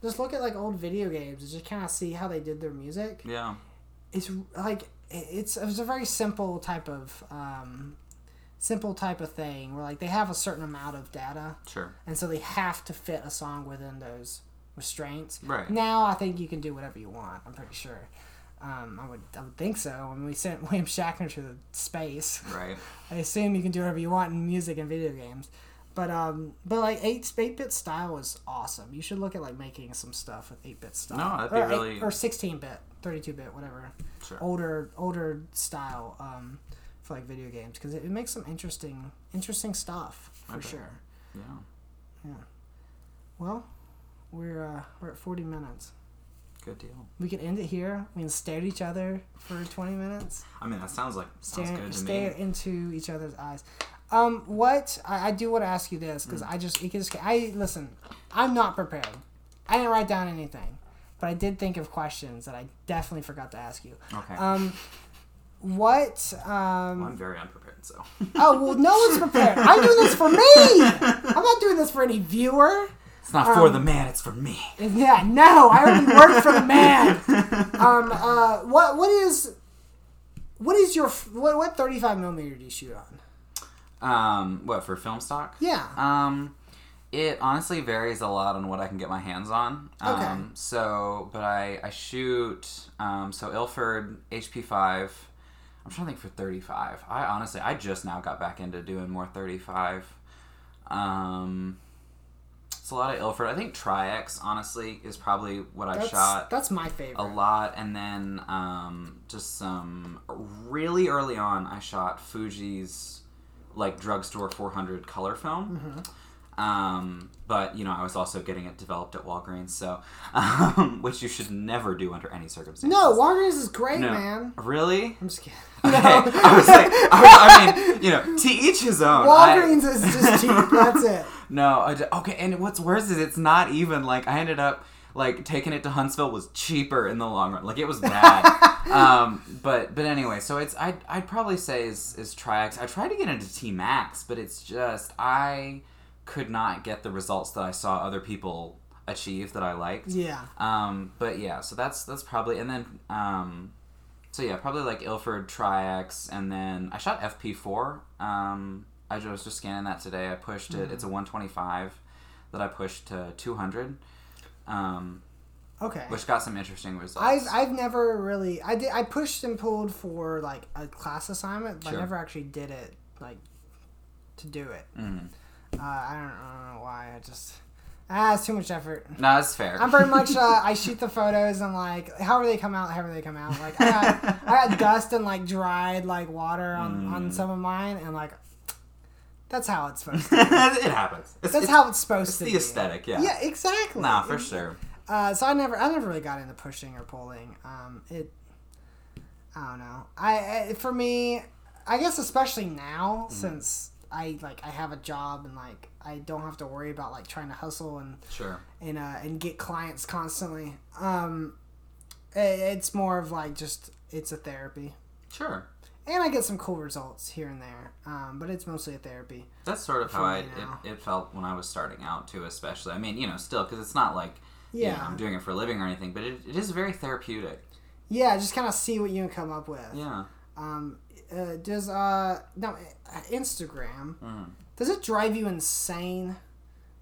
just look at like old video games and just kind of see how they did their music. Yeah. It's like it- it's it's a very simple type of um, simple type of thing where like they have a certain amount of data Sure. and so they have to fit a song within those restraints. Right. Now I think you can do whatever you want. I'm pretty sure. Um, I would I would think so. When we sent William Shatner to the space, Right. I assume you can do whatever you want in music and video games. But um, but like eight eight bit style is awesome. You should look at like making some stuff with eight bit style. No, that'd be or really- or sixteen bit, thirty two bit, whatever. Sure. Older older style um, for like video games because it, it makes some interesting interesting stuff for Okay. sure. Yeah. Yeah. Well, we're uh, we're at forty minutes. Good deal. We can end it here. We can stare at each other for twenty minutes. I mean, that sounds like sounds Stare good to stare me. into each other's eyes. Um, what I, I do want to ask you this because I just it just I listen. I'm not prepared. I didn't write down anything, but I did think of questions that I definitely forgot to ask you. Okay. Um, what um. I'm very unprepared, so. Oh well, no one's prepared. I'm doing this for me. I'm not doing this for any viewer. It's not for Um, the man, it's for me. Yeah, no, I already work for the man. Um, uh, what what is what is your what what 35 millimeter do you shoot on? Um, what for film stock? Yeah. Um, it honestly varies a lot on what I can get my hands on. Um, Okay. So, but I I shoot um so Ilford HP five. I'm trying to think for 35. I honestly I just now got back into doing more 35. Um, it's a lot of Ilford. I think Tri-X honestly is probably what I That's shot that's my favorite. a lot and then um, just some really early on i shot fuji's like drugstore 400 color film um, but you know i was also getting it developed at walgreens so um, which you should never do under any circumstances No, Walgreens is great, No. man. really I'm just kidding. Okay. No. I was like, I, was, I mean, you know, to each his own. I- Walgreens is just cheap. That's it. no, I ju- okay, and what's worse is it's not even like I ended up like taking it to Huntsville was cheaper in the long run. Like it was bad. um, but but anyway, so it's I I'd probably say is is Tri-X. I tried to get into T Max, but it's just I could not get the results that I saw other people achieve that I liked. Yeah. Um, but yeah, so that's that's probably and then um, so yeah, probably like Ilford Tri-X, and then I shot FP4. Um, I was just scanning that today. I pushed it. It's a 125 that I pushed to 200, um, Okay. which got some interesting results. I've I've never really I did I pushed and pulled for like a class assignment, but Sure. I never actually did it like to do it. Mhm. Uh, I don't I don't know why. I just ah, it's too much effort. No, that's fair. I'm very much. Uh, I shoot the photos and like, however they come out, however they come out. Like, I got, I got dust and like dried like water on on Mm. some of mine, and like, that's how it's supposed. to it happens. It's, That's it's, how it's supposed to it's to the be. aesthetic. Yeah. Yeah, exactly. Nah, for sure. Uh, so I never, I never really got into pushing or pulling. Um, it, I don't know. I, I for me, I guess especially now Mm-hmm. since I like I have a job and like I don't have to worry about like trying to hustle and Sure. and uh, and get clients constantly. Um, i it's more of like just it's a therapy, Sure. and I get some cool results here and there. Um, but it's mostly a therapy. That's sort of how I it, it felt when I was starting out too, especially. I mean, you know, still because it's not like you know, Yeah, I'm doing it for a living or anything, but it, it is very therapeutic. yeah. Just kind of see what you can come up with. Yeah. Um, uh, does uh no uh, Instagram Mhm. does it drive you insane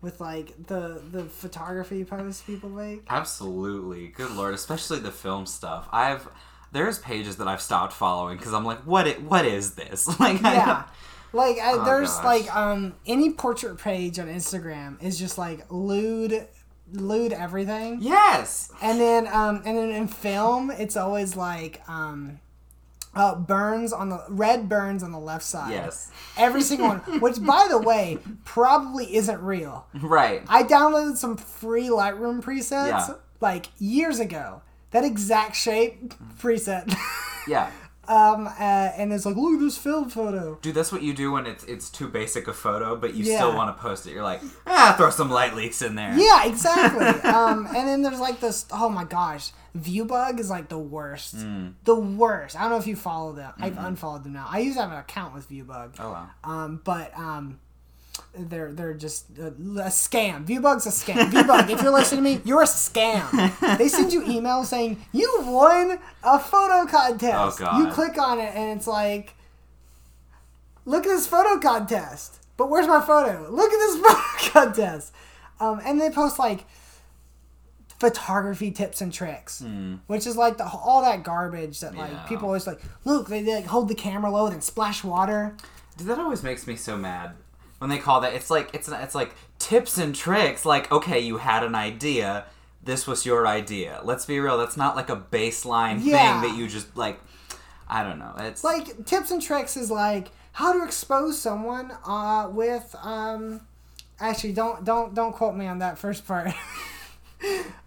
with like the the photography posts people make? Absolutely. Good lord, especially the film stuff. I've there's pages that I've stopped following because I'm like, what? It, what is this? Like, Yeah. Like I, Oh, there's gosh. like um any portrait page on Instagram is just like lewd lewd everything. yes. And then um and then in film it's always like um uh, burns on the red burns on the left side. Yes. Every single one, which by the way probably isn't real. Right. I downloaded some free Lightroom presets Yeah. like years ago. That exact shape preset. Yeah. um, uh, and it's like, look at this film photo. Dude, that's what you do when it's it's too basic a photo, but you Yeah. still want to post it. You're like, ah, throw some light leaks in there. Yeah, exactly. um, and then there's like this. Oh my gosh, ViewBug is like the worst. Mm. The worst. I don't know if you follow them. I've unfollowed them now. I used to have an account with ViewBug. Oh wow. Um, but um, they're they're just a, a scam. ViewBug's a scam. ViewBug, if you're listening to me, you're a scam. They send you emails saying you won a photo contest. Oh, God. You click on it and it's like, look at this photo contest. But where's my photo? Look at this photo contest. Um, and they post like photography tips and tricks, which is like the, all that garbage that like Yeah. people always like. Look, they, they like hold the camera low and splash water. Dude, that always makes me so mad when they call that. It's like it's it's like tips and tricks. Like, okay, you had an idea. This was your idea. Let's be real. That's not like a baseline Yeah. thing that you just like. I don't know. It's like tips and tricks is like how to expose someone uh, with um actually don't don't don't quote me on that first part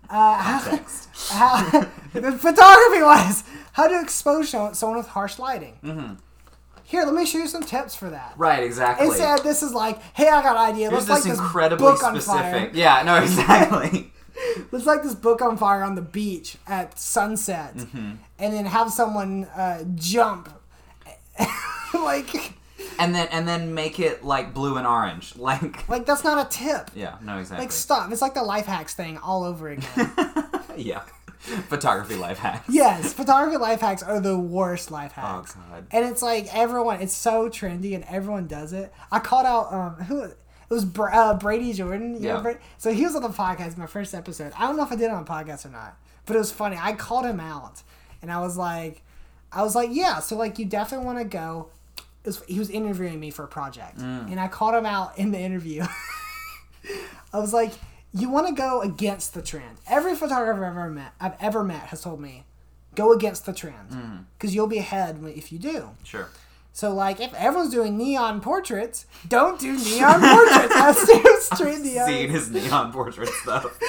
uh, how, how photography wise how to expose someone with harsh lighting Mm-hmm. here let me show you some tips for that right. Exactly. instead this is like hey i got an idea Here's let's this like this incredibly book on fire specific. Yeah. No. Exactly. let's like this book on fire on the beach at sunset Mm-hmm. and then have someone uh, jump like and then and then make it like blue and orange. Like. like that's not a tip Yeah. No. Exactly. Like stop! It's like the life hacks thing all over again. yeah. Photography life hacks. yes, photography life hacks are the worst life Oh hacks. god. And it's like everyone, it's so trendy and everyone does it. I called out um who it was Br- uh, Brady Jordan. You know Yeah. Bra- so he was on the podcast, my first episode. I don't know if I did it on a podcast or not, but it was funny. I called him out, and I was like, I was like, yeah. So like, you definitely want to go. Was, he was interviewing me for a project, Mm. and I called him out in the interview. I was like, you want to go against the trend. Every photographer I've ever met, I've ever met, has told me, go against the trend Mm. because you'll be ahead if you do. Sure. So like, if everyone's doing neon portraits, don't do neon portraits. Let's do straight neon. Seeing his neon portraits though,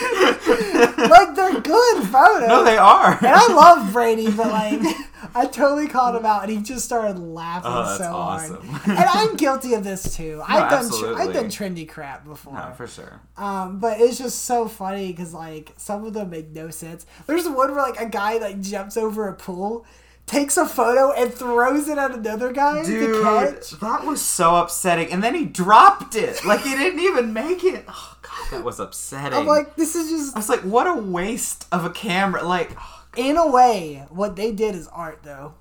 Like they're good photos. no, they are. and I love Brady, but like, I totally called him out, and he just started laughing Oh, so awesome. hard. And I'm guilty of this too. I've done tr- I've done trendy crap before. no, for sure. Um, but it's just so funny because like some of them make no sense. There's one where like a guy like jumps over a pool, takes a photo, and throws it at another guy to Dude, catch. that was so upsetting. And then he dropped it. Like he didn't even make it. Oh god, that was upsetting. I'm like, this is just I was like, what a waste of a camera. Like, oh, in a way what they did is art though.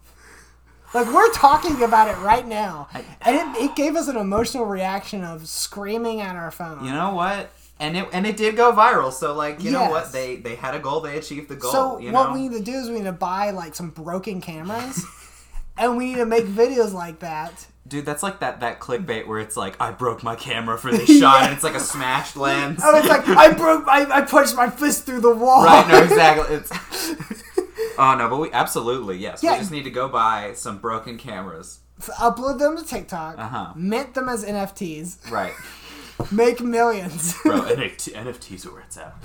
Like we're talking about it right now, and it, it gave us an emotional reaction of screaming at our phone. you know what? And it and it did go viral. So like, you know what? They they had a goal. They achieved the goal. So you what know? we need to do is we need to buy like some broken cameras, and we need to make videos like that. Dude, that's like that that clickbait where it's like, I broke my camera for this shot, and it's like a smashed lens. Oh, it's like I broke, I, I punched my fist through the wall. right? No, exactly. It's. oh no, but we absolutely yes. Yeah. We just need to go buy some broken cameras. upload them to TikTok, Uh-huh. mint them as NFTs, Right, make millions. bro. NFT, NFTs are where it's at.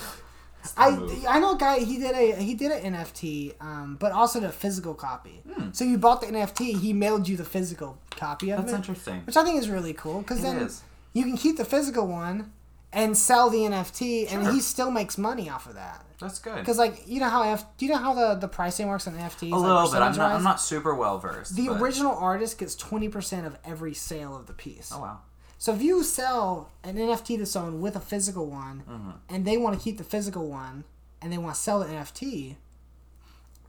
It's I move. I know a guy he did a he did an NFT, um, but also the physical copy. So you bought the NFT, he mailed you the physical copy of Hmm. That's it, interesting. which I think is really cool because then is. you can keep the physical one and sell the NFT, and he still makes money off of that. That's good. Because like you know how F, do you know how the, the pricing works on NFTs? A little bit. I'm not. I'm not super well versed. The but- original artist gets twenty percent of every sale of the piece. Oh wow. So if you sell an NFT to someone with a physical one, Mm-hmm. and they want to keep the physical one, and they want to sell the NFT,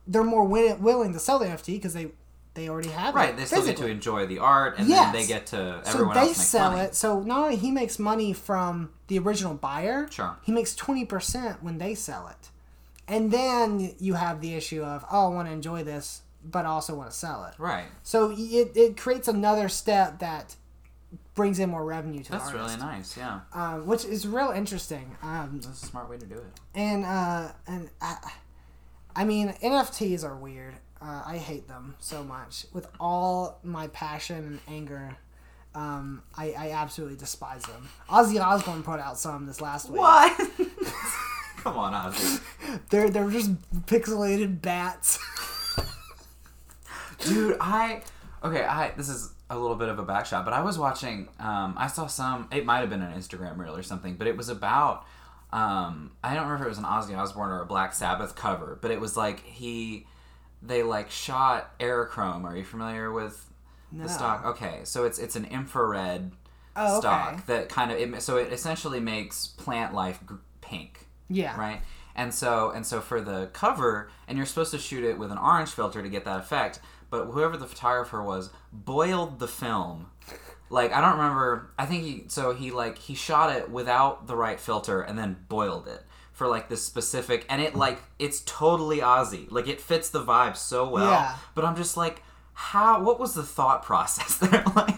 they're more wi- willing to sell the NFT because they they already have Right. it. Right, they still get to enjoy the art, and Yes. then they get to So they else makes sell money. it. So not only he makes money from the original buyer, Sure. he makes twenty percent when they sell it, and then you have the issue of oh, I want to enjoy this, but I also want to sell it. Right. So it, it creates another step that brings in more revenue to That's the artist, really nice. Yeah. um, which is real interesting. Um, That's a smart way to do it. and uh, and I, I mean NFTs are weird. Uh, I hate them so much with all my passion and anger. Um, I, I absolutely despise them. Ozzy Osbourne put out some this last week. What? Come on, Ozzy. They're they're just pixelated bats. Dude, I okay. I this is a little bit of a back shot, but I was watching. Um, I saw some. It might have been an Instagram reel or something, but it was about. Um, I don't remember if it was an Ozzy Osbourne or a Black Sabbath cover, but it was like he, they like shot aerochrome. Are you familiar with No. the stock? Okay, so it's it's an infrared Oh, okay. stock that kind of it, so it essentially makes plant life pink Yeah. right and so and so for the cover and you're supposed to shoot it with an orange filter to get that effect but whoever the photographer was boiled the film like i don't remember i think he so he like he shot it without the right filter and then boiled it for like this specific and it like it's totally Ozzy. like it fits the vibe so well Yeah. but i'm just like how what was the thought process there like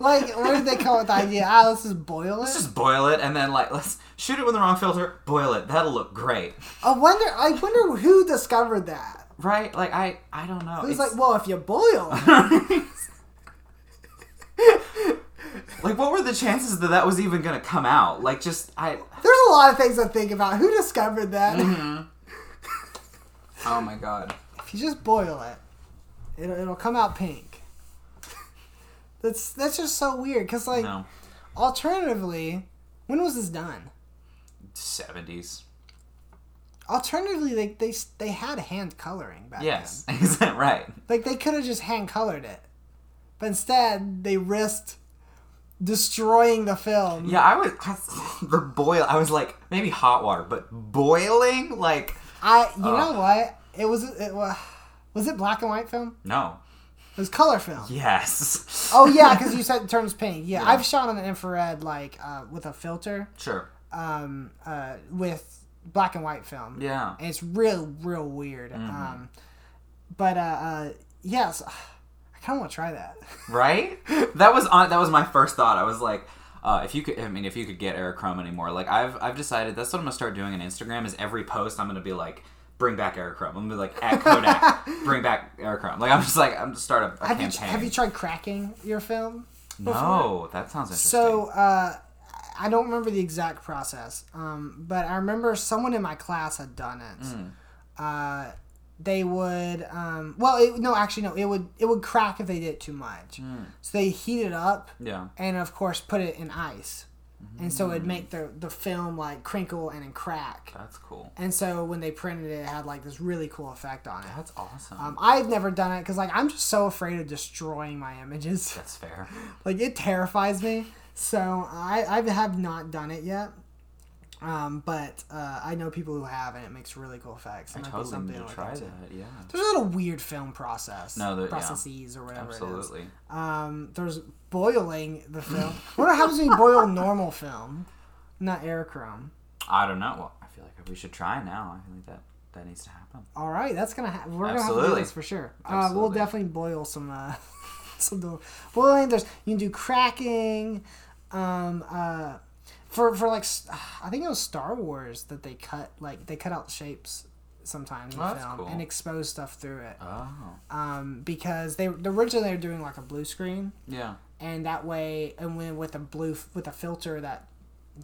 Like, where did they come up with the idea? Ah, let's just boil it. let's just boil it and then like let's shoot it with the wrong filter boil it that'll look great I wonder. I wonder who discovered that. Right like i i don't know It's- like, well, if you boil, like what were the chances that that was even gonna come out like just i there's a lot of things to think about. Who discovered that? Mm-hmm. oh my god if you just boil it, it'll, it'll come out pink. That's that's just so weird. Cause like, no alternatively, when was this done? 70s Alternatively, they they they had hand coloring back yes is that right. Like they could have just hand colored it, but instead they risked destroying the film. yeah i was I, the boil i was like maybe hot water but boiling like I you Ugh. know what? It was it was was it black and white film? no It was color film. yes Oh yeah, because you said it turns pink. Yeah, Yeah. I've shot on the infrared like uh, with a filter, sure um, uh, with black and white film. yeah and it's real, real weird. Mm-hmm. Um, but uh, uh, yes, I kind of want to try that. right that was on that was my first thought i was like uh, if you could i mean if you could get aerochrome anymore like i've i've decided that's what i'm gonna start doing on instagram is every post i'm gonna be like bring back aerochrome i'm gonna be like at kodak bring back aerochrome like i'm just like i'm just start a, a have you campaign have you tried cracking your film? no that sounds interesting So uh, I don't remember the exact process, um, but I remember someone in my class had done it. Hmm. Uh, they would um, well, it, no, actually no, it would it would crack if they did it too much. Hmm. So they heat it up yeah and of course put it in ice, and so it'd make the the film like crinkle and then crack. that's cool And so when they printed it, it had like this really cool effect on it. that's awesome Um, I've never done it because like I'm just so afraid of destroying my images. that's fair like it terrifies me. So I I have not done it yet. Um, but uh, I know people who have, and it makes really cool effects. i totally something need to try that yeah There's a little weird film process. No, there- yeah. processes or whatever it is. absolutely Um, there's boiling the film. what happens when you boil normal film, not aerochrome? i don't know well i feel like we should try now i feel like that that needs to happen All right, that's gonna happen. we're gonna have to do Absolutely. this for sure. Uh, we'll definitely boil some uh, some boiling. There's you can do cracking. Um, uh, for for like I think it was Star Wars that they cut like they cut out shapes sometimes in Oh, film cool. and expose stuff through it. oh Um, because they originally they were doing like a blue screen yeah and that way and when with a blue with a filter that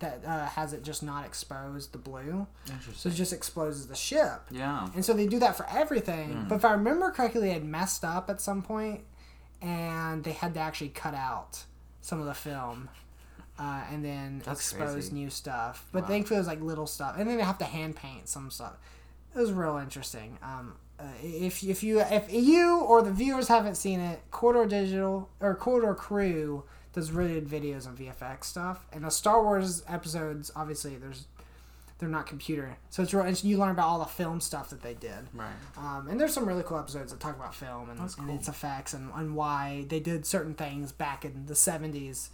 that uh, has it just not exposed the blue so it just exposes the ship yeah and so they do that for everything. Hmm. But if I remember correctly, they had messed up at some point, and they had to actually cut out some of the film, uh, and then That's expose crazy. new stuff. But Wow. thankfully, it was like little stuff, and then they have to hand paint some stuff. It was real interesting. Um, uh, if if you if you or the viewers haven't seen it, Corridor Digital or Corridor Crew does really good videos on VFX stuff, and the Star Wars episodes. Obviously, there's they're not computer, so it's real. interesting. You learn about all the film stuff that they did. right Um, and there's some really cool episodes that talk about film and, That's and its effects and, and why they did certain things back in the 70s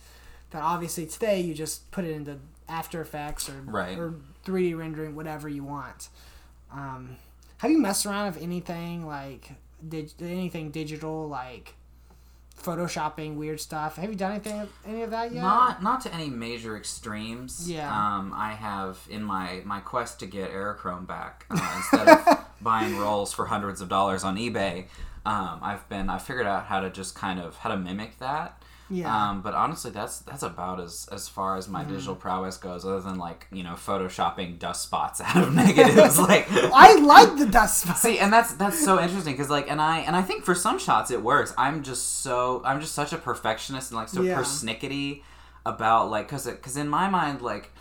that obviously today you just put it into After Effects or, Right. or 3D rendering, whatever you want. Um, have you messed around with anything like did anything digital like photoshopping weird stuff. Have you done anything any of that yet? Not not to any major extremes. Yeah. Um, I have in my my quest to get Aerochrome back uh, instead of buying rolls for hundreds of dollars on eBay. Um, I've been I figured out how to just kind of how to mimic that. Yeah. Um, but honestly, that's that's about as as far as my digital prowess goes. Other than like you know photoshopping dust spots out of negatives, like I like the dust spots. See, and that's that's so interesting because like, and I and I think for some shots it works. I'm just so I'm just such a perfectionist and like so Yeah. persnickety about like because because in my mind like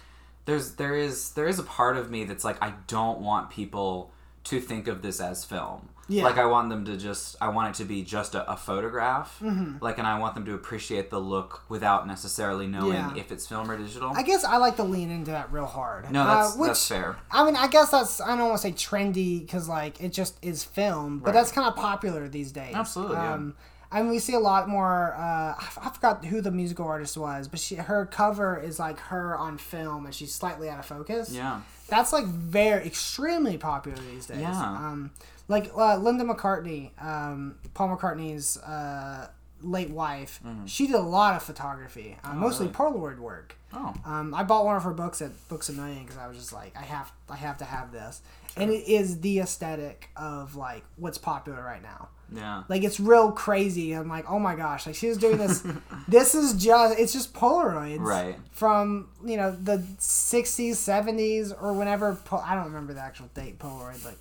there's there is there is a part of me that's like I don't want people to think of this as film. Yeah. Like I want them to just I want it to be just a, a photograph. Mm-hmm. Like and I want them to appreciate the look without necessarily knowing Yeah. if it's film or digital. I guess I like to lean into that real hard. no, that's Uh, which, that's fair. I mean, I guess that's I don't want to say trendy because like it just is film, but Right. that's kind of popular these days. Absolutely, yeah. Um, I mean, we see a lot more. Uh, I f- I forgot who the musical artist was, but she her cover is like her on film, and she's slightly out of focus. Yeah. That's like very extremely popular these days. Yeah. Um, like uh, Linda McCartney, um, Paul McCartney's uh, late wife. She did a lot of photography, uh, mostly Mm-hmm. really? Polaroid work. Oh. Um, I bought one of her books at Books a Million because I was just like, I have, I have to have this, and it is the aesthetic of like what's popular right now. Yeah. Like it's real crazy. I'm like, oh my gosh, like she was doing this. this is just, it's just Polaroids, Right. From you know the '60s, '70s, or whenever. Po- I don't remember the actual date Polaroid, but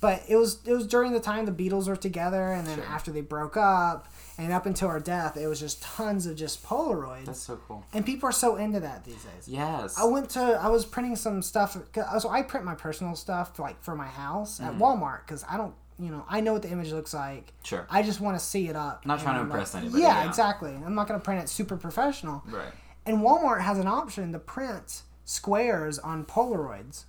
but it was it was during the time the Beatles were together, and then Sure. after they broke up, and up until her death, it was just tons of just Polaroids. That's so cool. and people are so into that these days. Yes. I went to I was printing some stuff. So I print my personal stuff like for my house at Mm-hmm. Walmart because I don't you know I know what the image looks like. Sure. I just want to see it up. Not trying to impress like- anybody, Yeah, yeah. exactly. I'm not gonna print it super professional. Right. And Walmart has an option to print squares on Polaroids.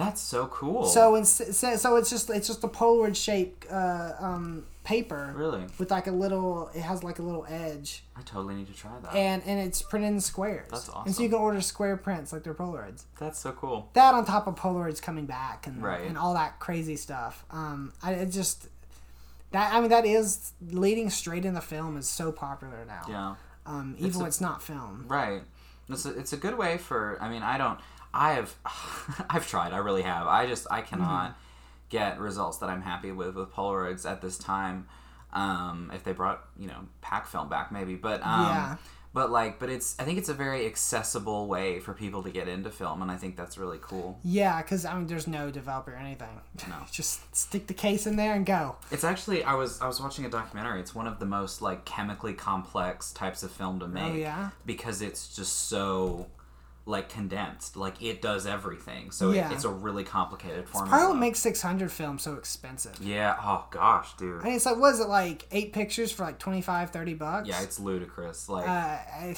That's so cool. So it's so so it's just it's just a Polaroid shape uh, um, paper really, with like a little. It has like a little edge. I totally need to try that. And, and it's printed in squares. That's awesome. And so you can order square prints like they're Polaroids. That's so cool. that on top of Polaroids coming back and Right. and all that crazy stuff. Um, I it just that I mean that is leading straight into film is so popular now. Yeah. Um, even It's when a- it's not film. Right. It's a, it's a good way for. I mean, I don't. I have. I've tried. I really have. I just. I cannot Mm-hmm. get results that I'm happy with with Polaroids at this time. Um, if they brought you know pack film back, maybe. But um, Yeah. But like, but it's. I think it's a very accessible way for people to get into film, and I think that's really cool. Yeah, because I mean, there's no developer or anything. No. Just stick the case in there and go. It's actually I was I was watching a documentary. It's one of the most like chemically complex types of film to make. Oh, yeah? Because it's just so like condensed. Like it does everything. So Yeah. it, it's a really complicated formula. Probably what makes 600 film so expensive. Yeah. Oh gosh, dude. I mean, it's like, was it, like eight pictures for like 25, 30 bucks? Yeah, it's ludicrous. Like Uh, I-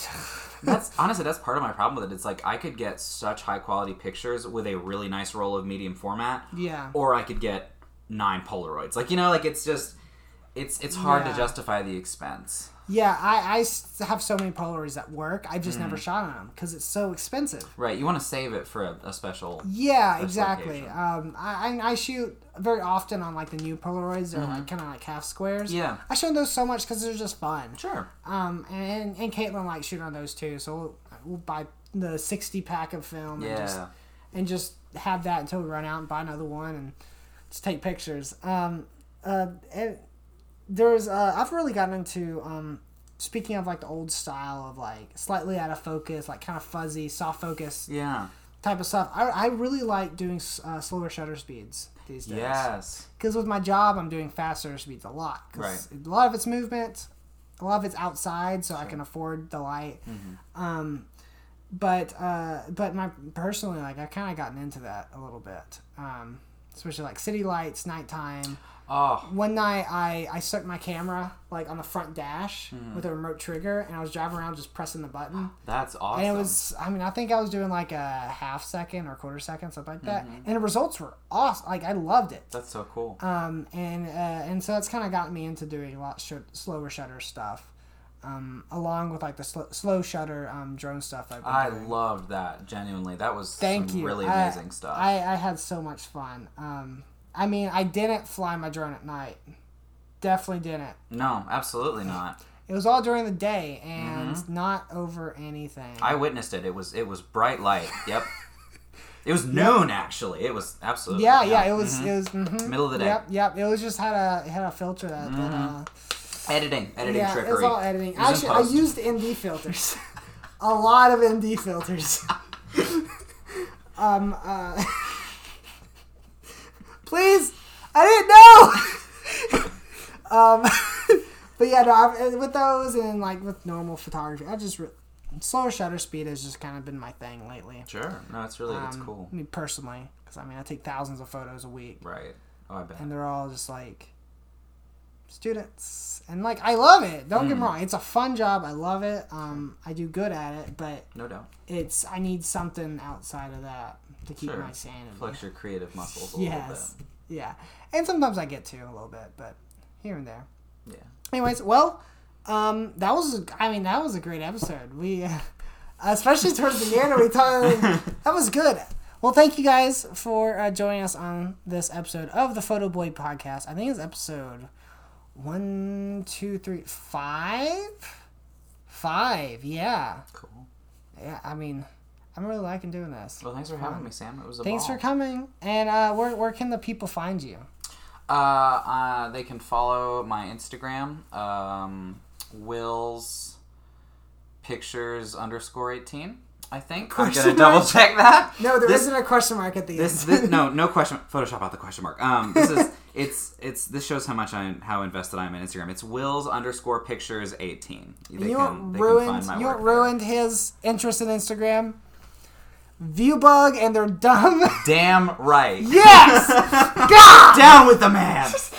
that's honestly that's part of my problem with it. It's like I could get such high quality pictures with a really nice roll of medium format, yeah. or I could get nine Polaroids. Like you know, like it's just it's it's hard Yeah. to justify the expense. Yeah, I, I have so many Polaroids at work. I've just Mm. never shot on them because it's so expensive. Right. You want to save it for a, a special. Yeah, exactly. Um, I, I I shoot very often on like the new Polaroids. They're like kind of like half squares. Mm-hmm. Yeah. I show those so much because they're just fun. Sure. Um, and and Caitlin likes shooting on those too. So we'll, we'll buy the sixty pack of film and just Yeah. and just have that until we run out and buy another one and just take pictures. Um, uh, and there's uh, I've really gotten into um, speaking of like the old style of like slightly out of focus, like kind of fuzzy, soft focus Yeah. type of stuff. I, I really like doing uh, slower shutter speeds these days. Yes. Because with my job, I'm doing fast shutter speeds a lot. 'cause Right. A lot of it's movement, a lot of it's outside, so I can afford the light. Mm-hmm. Um, but uh, but my personally, like I kind of gotten into that a little bit. Um, especially like city lights, nighttime. Oh. One night I, I stuck my camera like on the front dash Mm-hmm. with a remote trigger and I was driving around just pressing the button. That's awesome. And it was, I mean, I think I was doing like a half second or quarter second, something like that. Mm-hmm. And the results were awesome. Like, I loved it. That's so cool. Um, and, uh, and so that's kind of gotten me into doing a lot sh- slower shutter stuff. Um, along with like the sl- slow shutter um, drone stuff I doing. loved that. Genuinely, that was Thank some you. really I- amazing stuff. I, I had so much fun. Um, I mean, I didn't fly my drone at night. Definitely didn't. no, absolutely not. It was all during the day and not over anything. I witnessed it. It was it was bright light. Yep. It was noon actually. It was absolutely. yeah, yeah, it was. It was mhm. Middle of the day. Yep, yep. It was just had a it had a filter that. that uh, Editing, editing yeah, trickery. it was all editing. It Actually, I used ND filters. a lot of ND filters. um. Uh, please, I didn't know. um. But yeah, no, I've, with those and like with normal photography, I just re- slower shutter speed has just kind of been my thing lately. Sure. No, it's really it's Um, cool. I mean, personally, because I mean, I take thousands of photos a week, Right. Oh, I bet. and they're all just like students, and like I love it. Don't Mm. get me wrong, it's a fun job. I love it. Um, I do good at it, but No doubt. it's I need something outside of that to keep Sure. my sanity. Flex your creative muscles a Yes, yeah, and sometimes I get to a little bit, but here and there. Yeah. Anyways, well, um, that was I mean that was a great episode. We, especially towards the end, we talked. that was good. Well, thank you guys for uh, joining us on this episode of the Photo Boy podcast. I think it's episode one, two, three, five, five. Yeah. Cool. yeah. I mean, I'm really liking doing this. Well, thanks for having me, Sam. It was a Thanks ball. for coming. And uh, where where can the people find you? Uh, uh, they can follow my Instagram, um, Will's Pictures underscore eighteen. I think I'm gonna double check that. No, there this, not a question mark at the This, end. this no no question. Photoshop out the question mark. Um, this is it's it's this shows how much I how invested I am in Instagram. It's Will's underscore Pictures eighteen. They you can- what they can ruined find my you what there. ruined his interest in Instagram? Viewbug and they're dumb Damn right. Yes! God! Down with the man.